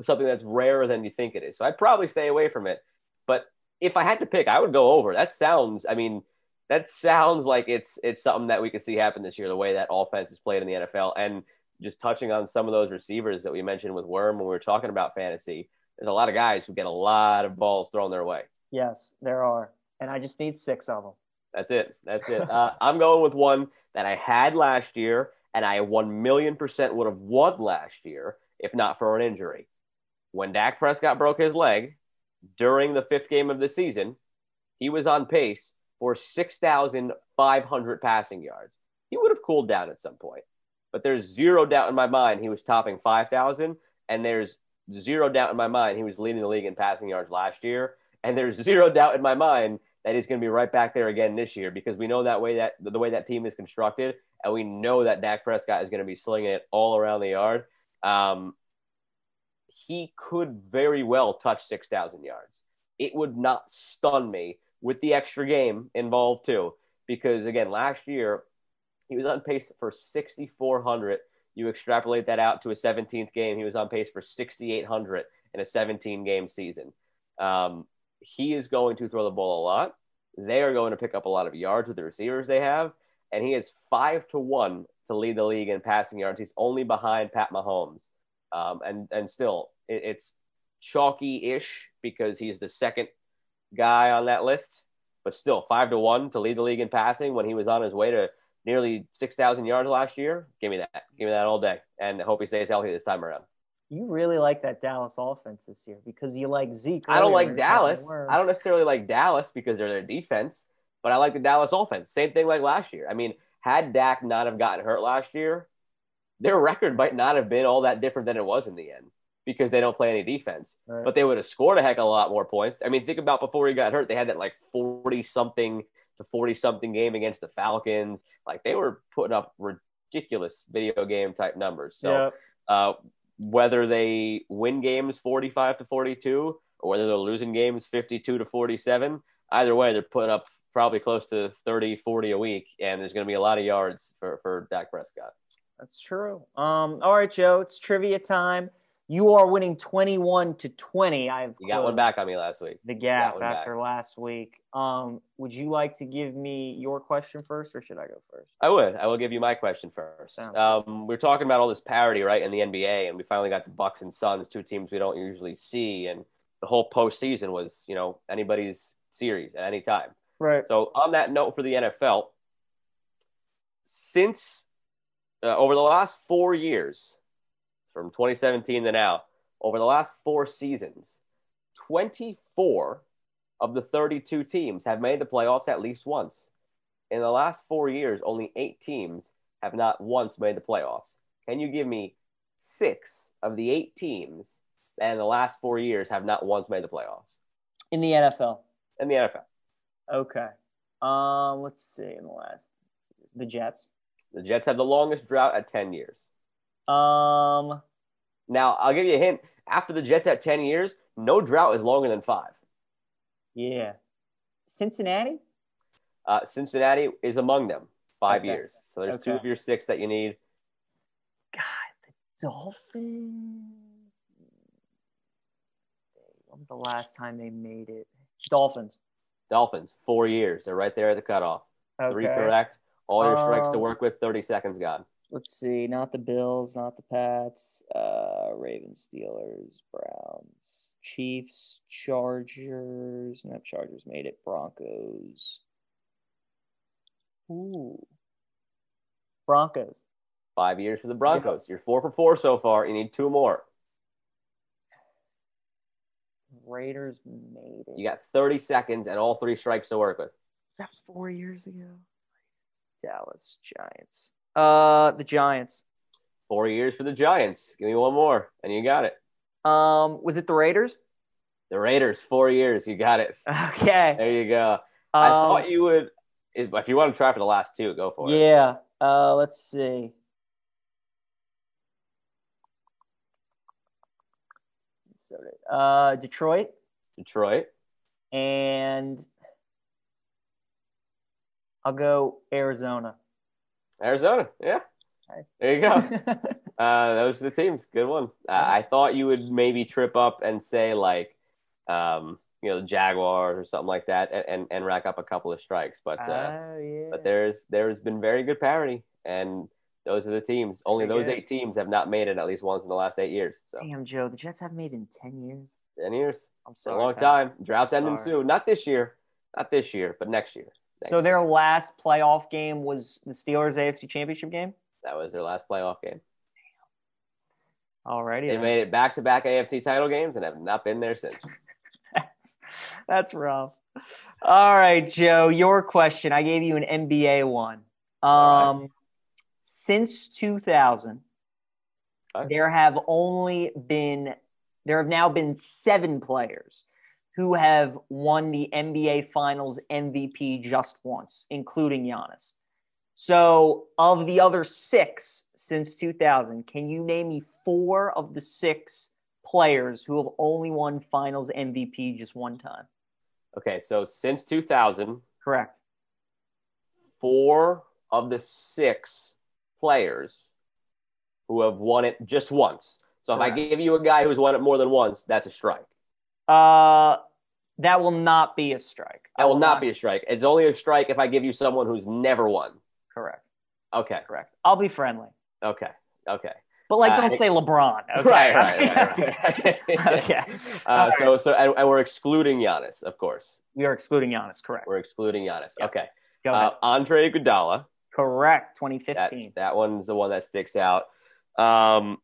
something that's rarer than you think it is. So I'd probably stay away from it. If I had to pick, I would go over. That sounds, I mean, that sounds like it's it's something that we could see happen this year. The way that offense is played in the NFL, and just touching on some of those receivers that we mentioned with Worm when we were talking about fantasy. There's a lot of guys who get a lot of balls thrown their way. Yes, there are, and I just need six of them. That's it. That's it. Uh, I'm going with one that I had last year, and I one million percent would have won last year if not for an injury. When Dak Prescott broke his leg during the fifth game of the season, he was on pace for 6,500 passing yards. He would have cooled down at some point, but there's zero doubt in my mind he was topping 5,000, and there's zero doubt in my mind he was leading the league in passing yards last year, and there's zero doubt in my mind that he's going to be right back there again this year because we know that way that the way that team is constructed, and we know that Dak Prescott is going to be slinging it all around the yard. Um, he could very well touch 6,000 yards. It would not stun me with the extra game involved too, because again, last year he was on pace for 6,400. You extrapolate that out to a 17th game, he was on pace for 6,800 in a 17 game season. Um, he is going to throw the ball a lot. They are going to pick up a lot of yards with the receivers they have, and he is five to one to lead the league in passing yards. He's only behind Pat Mahomes, um, and and still it, it's chalky-ish because he's the second guy on that list, but still five to one to lead the league in passing when he was on his way to nearly six thousand yards last year. Give me that. Give me that all day, and I hope he stays healthy this time around. You really like that Dallas offense this year because you like Zeke. I don't like Dallas. I don't necessarily like Dallas because they're their defense, but I like the Dallas offense. Same thing like last year. I mean, had Dak not have gotten hurt last year, their record might not have been all that different than it was in the end because they don't play any defense. Right. But they would have scored a heck of a lot more points. I mean, think about before he got hurt, they had that like 40 something to 40 something game against the Falcons. Like they were putting up ridiculous video game type numbers. So, yeah. uh, whether they win games 45 to 42 or whether they're losing games 52 to 47, either way, they're putting up probably close to 30, 40 a week, and there's going to be a lot of yards for, for Dak Prescott. That's true. Um, all right, Joe, it's trivia time. You are winning 21 to 20. I've you got one back on me last week. The gap after back. last week. Um, would you like to give me your question first, or should I go first? I would. I will give you my question first. Um, we're talking about all this parity, right, in the NBA, and we finally got the Bucks and Suns, two teams we don't usually see, and the whole postseason was, you know, anybody's series at any time. Right. So on that note, for the NFL, since uh, over the last four years, from 2017 to now, over the last four seasons, 24 of the 32 teams have made the playoffs at least once. In the last four years, only eight teams have not once made the playoffs. Can you give me six of the eight teams that in the last four years have not once made the playoffs? In the NFL. In the NFL. Okay. Um, let's see. In the last, the Jets. The Jets have the longest drought at 10 years. Um, now I'll give you a hint. After the Jets at ten years, no drought is longer than five. Yeah, Cincinnati. Uh, Cincinnati is among them, five okay. years. So there's okay. two of your six that you need. God, the Dolphins. When was the last time they made it? Dolphins. Dolphins, four years. They're right there at the cutoff. Okay. Three correct. All your strikes um, to work with. Thirty seconds gone let's see, not the Bills, not the Pats, uh, Ravens, Steelers, Browns, Chiefs, Chargers. No, Chargers made it. Broncos. Ooh. Broncos. Five years for the Broncos. You're four for four so far. You need two more. Raiders made it. You got 30 seconds and all three strikes to work with. Is that four years ago? Dallas Giants. Uh, the Giants. Four years for the Giants. Give me one more, and you got it. Um, was it the Raiders? The Raiders, four years. You got it. Okay. There you go. I Um, thought you would. If, if you want to try for the last two, go for it. Yeah. Uh, let's see. So, uh, Detroit Detroit. and I'll go Arizona. Arizona. Yeah. Okay. There you go. uh, those are the teams. Good one. Uh, I thought you would maybe trip up and say like, um, you know, the Jaguars or something like that, and, and, and rack up a couple of strikes. But uh, oh yeah. but there's there's been very good parity, and those are the teams. Only those good. eight teams have not made it at least once in the last eight years. So Damn, Joe, the Jets have made it in ten years. ten years, I'm it's a long time. Drought's ending soon. Not this year, not this year, but next year. So their last playoff game was the Steelers AFC Championship game. That was their last playoff game. Alrighty, They then. made it back to back AFC title games and have not been there since. that's, that's rough. All right, Joe, your question. I gave you an NBA one. Um, right. since 2000, Okay. there have only been there have now been seven players who have won the NBA Finals MVP just once, including Giannis. So, of the other six since 2000, can you name me four of the six players who have only won Finals MVP just one time? Okay, so since 2000, Correct. four of the six players who have won it just once. So if I give you a guy who's won it more than once, that's a strike. Uh, that will not be a strike. That will not be a strike. It's only a strike if I give you someone who's never won. correct. Okay, Correct. I'll be friendly, okay, okay. but like, Uh, don't say LeBron. Okay? Right, right, right, right. okay. Uh, so, so, and, and we're excluding Giannis, of course. We are excluding Giannis. Correct. We're excluding Giannis. Yes. Okay. Go Uh, ahead. Andre Iguodala. Correct. That, 2015. that one's the one that sticks out. Um,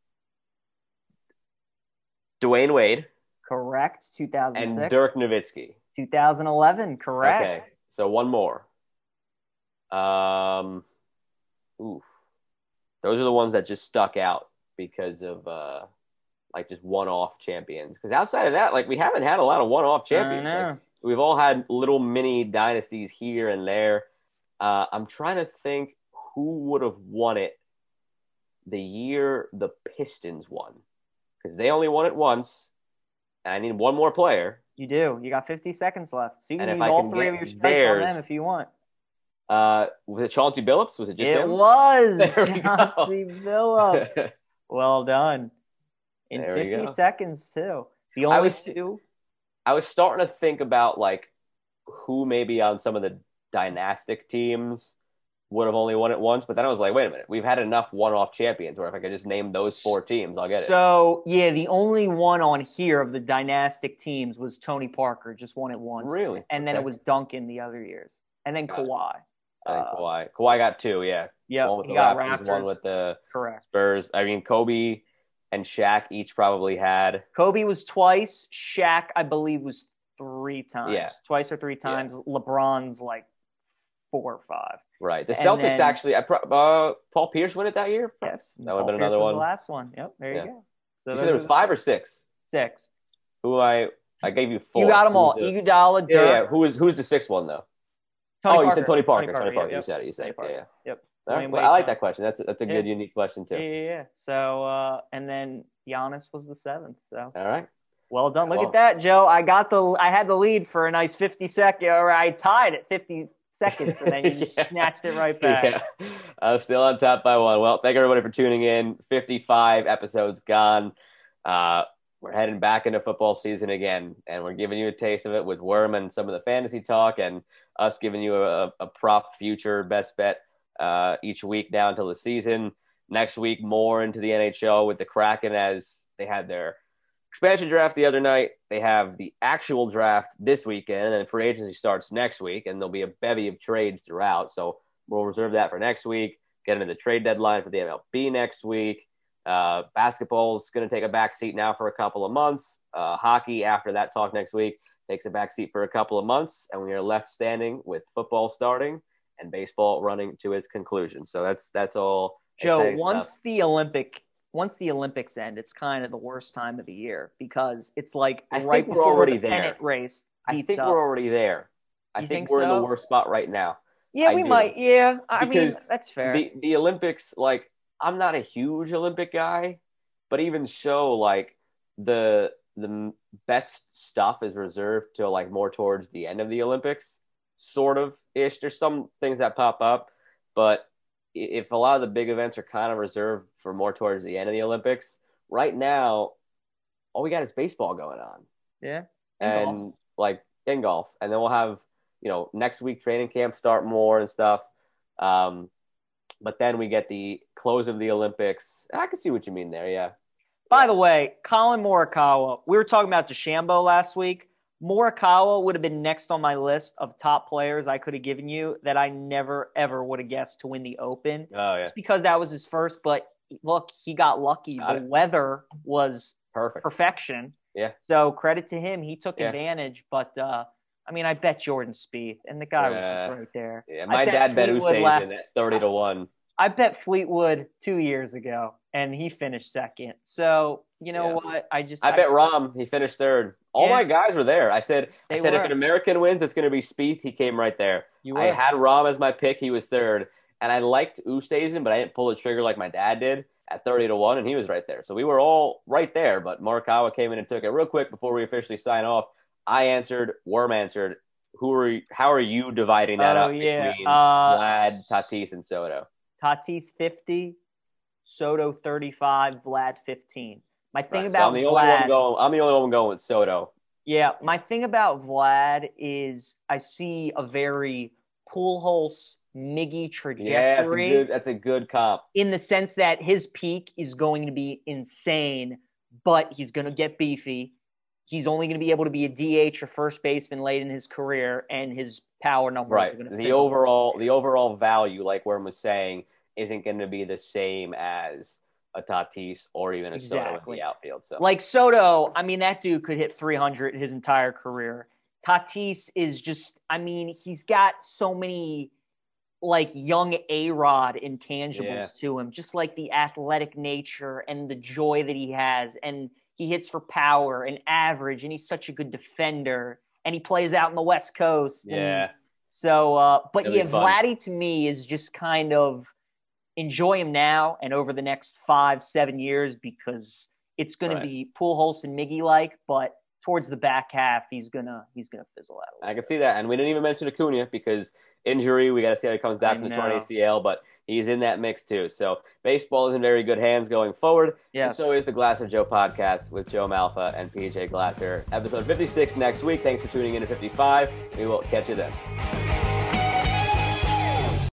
Dwyane Wade Correct. 2006. and Dirk Nowitzki. 2011. Correct. Okay, so one more. Um, oof. Those are the ones that just stuck out because of uh, like just one-off champions. Because outside of that, like we haven't had a lot of one-off champions. Like, we've all had little mini dynasties here and there. Uh, I'm trying to think who would have won it the year the Pistons won because they only won it once. And I need one more player. You do. You got 50 seconds left. So you can And use all can three of your strikes on them if you want. Uh, was it Chauncey Billups? Was it just it him? was There we go. Chauncey Billups. Well done. In There we 50 go. seconds, too. The I only was- two. I was starting to think about like who maybe on some of the dynastic teams would have only won it once, but then I was like, wait a minute, we've had enough one-off champions where if I could just name those four teams, I'll get it. So, yeah, the only one on here of the dynastic teams was Tony Parker, just won it once. really? And then Okay. it was Duncan the other years. And then Got. Kawhi. Think uh, Kawhi. Kawhi got two, yeah. Yeah, one with he the got Raptors, Raptors. one with the Correct. Spurs. I mean, Kobe and Shaq each probably had. Kobe was twice. Shaq, I believe, was three times. Yeah. Twice or three times. LeBron's like four or five. Right. The And Celtics then- actually. I pro- uh, Paul Pierce won it that year. Yes. That would've been Paul Pierce another was one. The last one. Yep. There Yeah. you go. So You said are was five or six. six. Who I I gave you four. You got them all. The- Iguodala, yeah, yeah. Who is who's the sixth one though? Tony oh, you said Tony Parker. Tony Parker. yep, You yep. said it. You said it. Yeah, yeah. Yep. Right, well, I like that question. That's a, that's a good, unique question too. Yeah, yeah, yeah. So, uh, and then Giannis was the seventh. So, All right. well done. Look Well- at that, Joe. I got the, I had the lead for a nice fifty second, or I tied at fifty seconds, and then you just Yeah. snatched it right back. Yeah. I'm still on top by one. Well, thank everybody for tuning in. 55 episodes gone. Uh, we're heading back into football season again, and we're giving you a taste of it with Worm and some of the fantasy talk, and us giving you a, a prop future best bet uh, each week down until the season. Next week, more into the NHL with the Kraken as they had their expansion draft the other night. They have the actual draft this weekend, and free agency starts next week, and there'll be a bevy of trades throughout. So we'll reserve that for next week. Get into the trade deadline for the MLB next week. Uh, basketball's going to take a back seat now for a couple of months. Uh, hockey, after that talk next week, takes a back seat for a couple of months, and we are left standing with football starting and baseball running to its conclusion. So that's that's all. Joe, once stuff. the Olympic once the Olympics end, it's kind of the worst time of the year because it's like I right think we're already the there. Race. I think up. we're already there. I think, think we're so? in the worst spot right now. Yeah, I we do. might. Yeah, I Because mean that's fair. The the Olympics, like I'm not a huge Olympic guy, but even so, like the the best stuff is reserved to like more towards the end of the Olympics, sort of ish. There's some things that pop up, but if a lot of the big events are kind of reserved for more towards the end of the Olympics, right now, all we got is baseball going on yeah, and like in golf, and then we'll have you know next week training camp start more and stuff. Um, but then we get the close of the Olympics. I can see what you mean there. Yeah, By the way, Collin Morikawa, we were talking about DeChambeau last week. Morikawa would have been next on my list of top players I could have given you that I never ever would have guessed to win the Open. oh yeah, Just because that was his first, but look, he got lucky. Got the it. weather was perfect. perfection. Yeah. So credit to him, he took Yeah. advantage. But uh, I mean, I bet Jordan Spieth, and the guy was just right there. Yeah, my bet dad bet Fleetwood at thirty to one. I bet Fleetwood two years ago, and he finished second. So you know Yeah. what? I just I bet Rahm he finished third. All Yeah. my guys were there. I said I They said if an American wins, it's going to be Spieth. He came right there. you I had Rahm as my pick. He was third, and I liked Oosthuizen, but I didn't pull the trigger like my dad did at thirty to one, and he was right there. So we were all right there. But Morikawa came in and took it real quick before we officially sign off. I answered. Worm answered. Who are you, how are you dividing that Oh, up yeah. between Uh, Vlad, Tatis, and Soto? Tatis 50, Soto 35, Vlad 15. My thing Right, so about I'm the only Vlad, one going. I'm the only one going with Soto. yeah, my thing about Vlad is I see a very Pujols Miggy trajectory Yeah, that's a good. That's a good comp. in the sense that his peak is going to be insane, but he's going to get beefy. He's only going to be able to be a DH or first baseman late in his career, and his power numbers Right. are going to The overall the overall value, like Worm was saying, isn't going to be the same as a Tatis or even a Soto in the outfield. So Like Soto, I mean, that dude could hit 300 his entire career. Tatis is just, I mean, he's got so many like young A Rod intangibles Yeah. to him, just like the athletic nature and the joy that he has. And he hits for power and average, and he's such a good defender. And he plays out in the West Coast. and yeah, so, uh, but It'll yeah. Vladdy to me is just kind of enjoy him now and over the next five, seven years because it's going Right. to be Pujols and Miggy like, but towards the back half, he's gonna he's gonna fizzle out. A I can see that. And we didn't even mention Acuna because injury. We got to see how he comes back I from the torn know. ACL, but he's in that mix too. So baseball is in very good hands going forward. Yeah. And so is the Glass of Joe podcast with Joe Malfa and PJ Glasser. Episode 56 next week. Thanks for tuning in to 55. We will catch you then.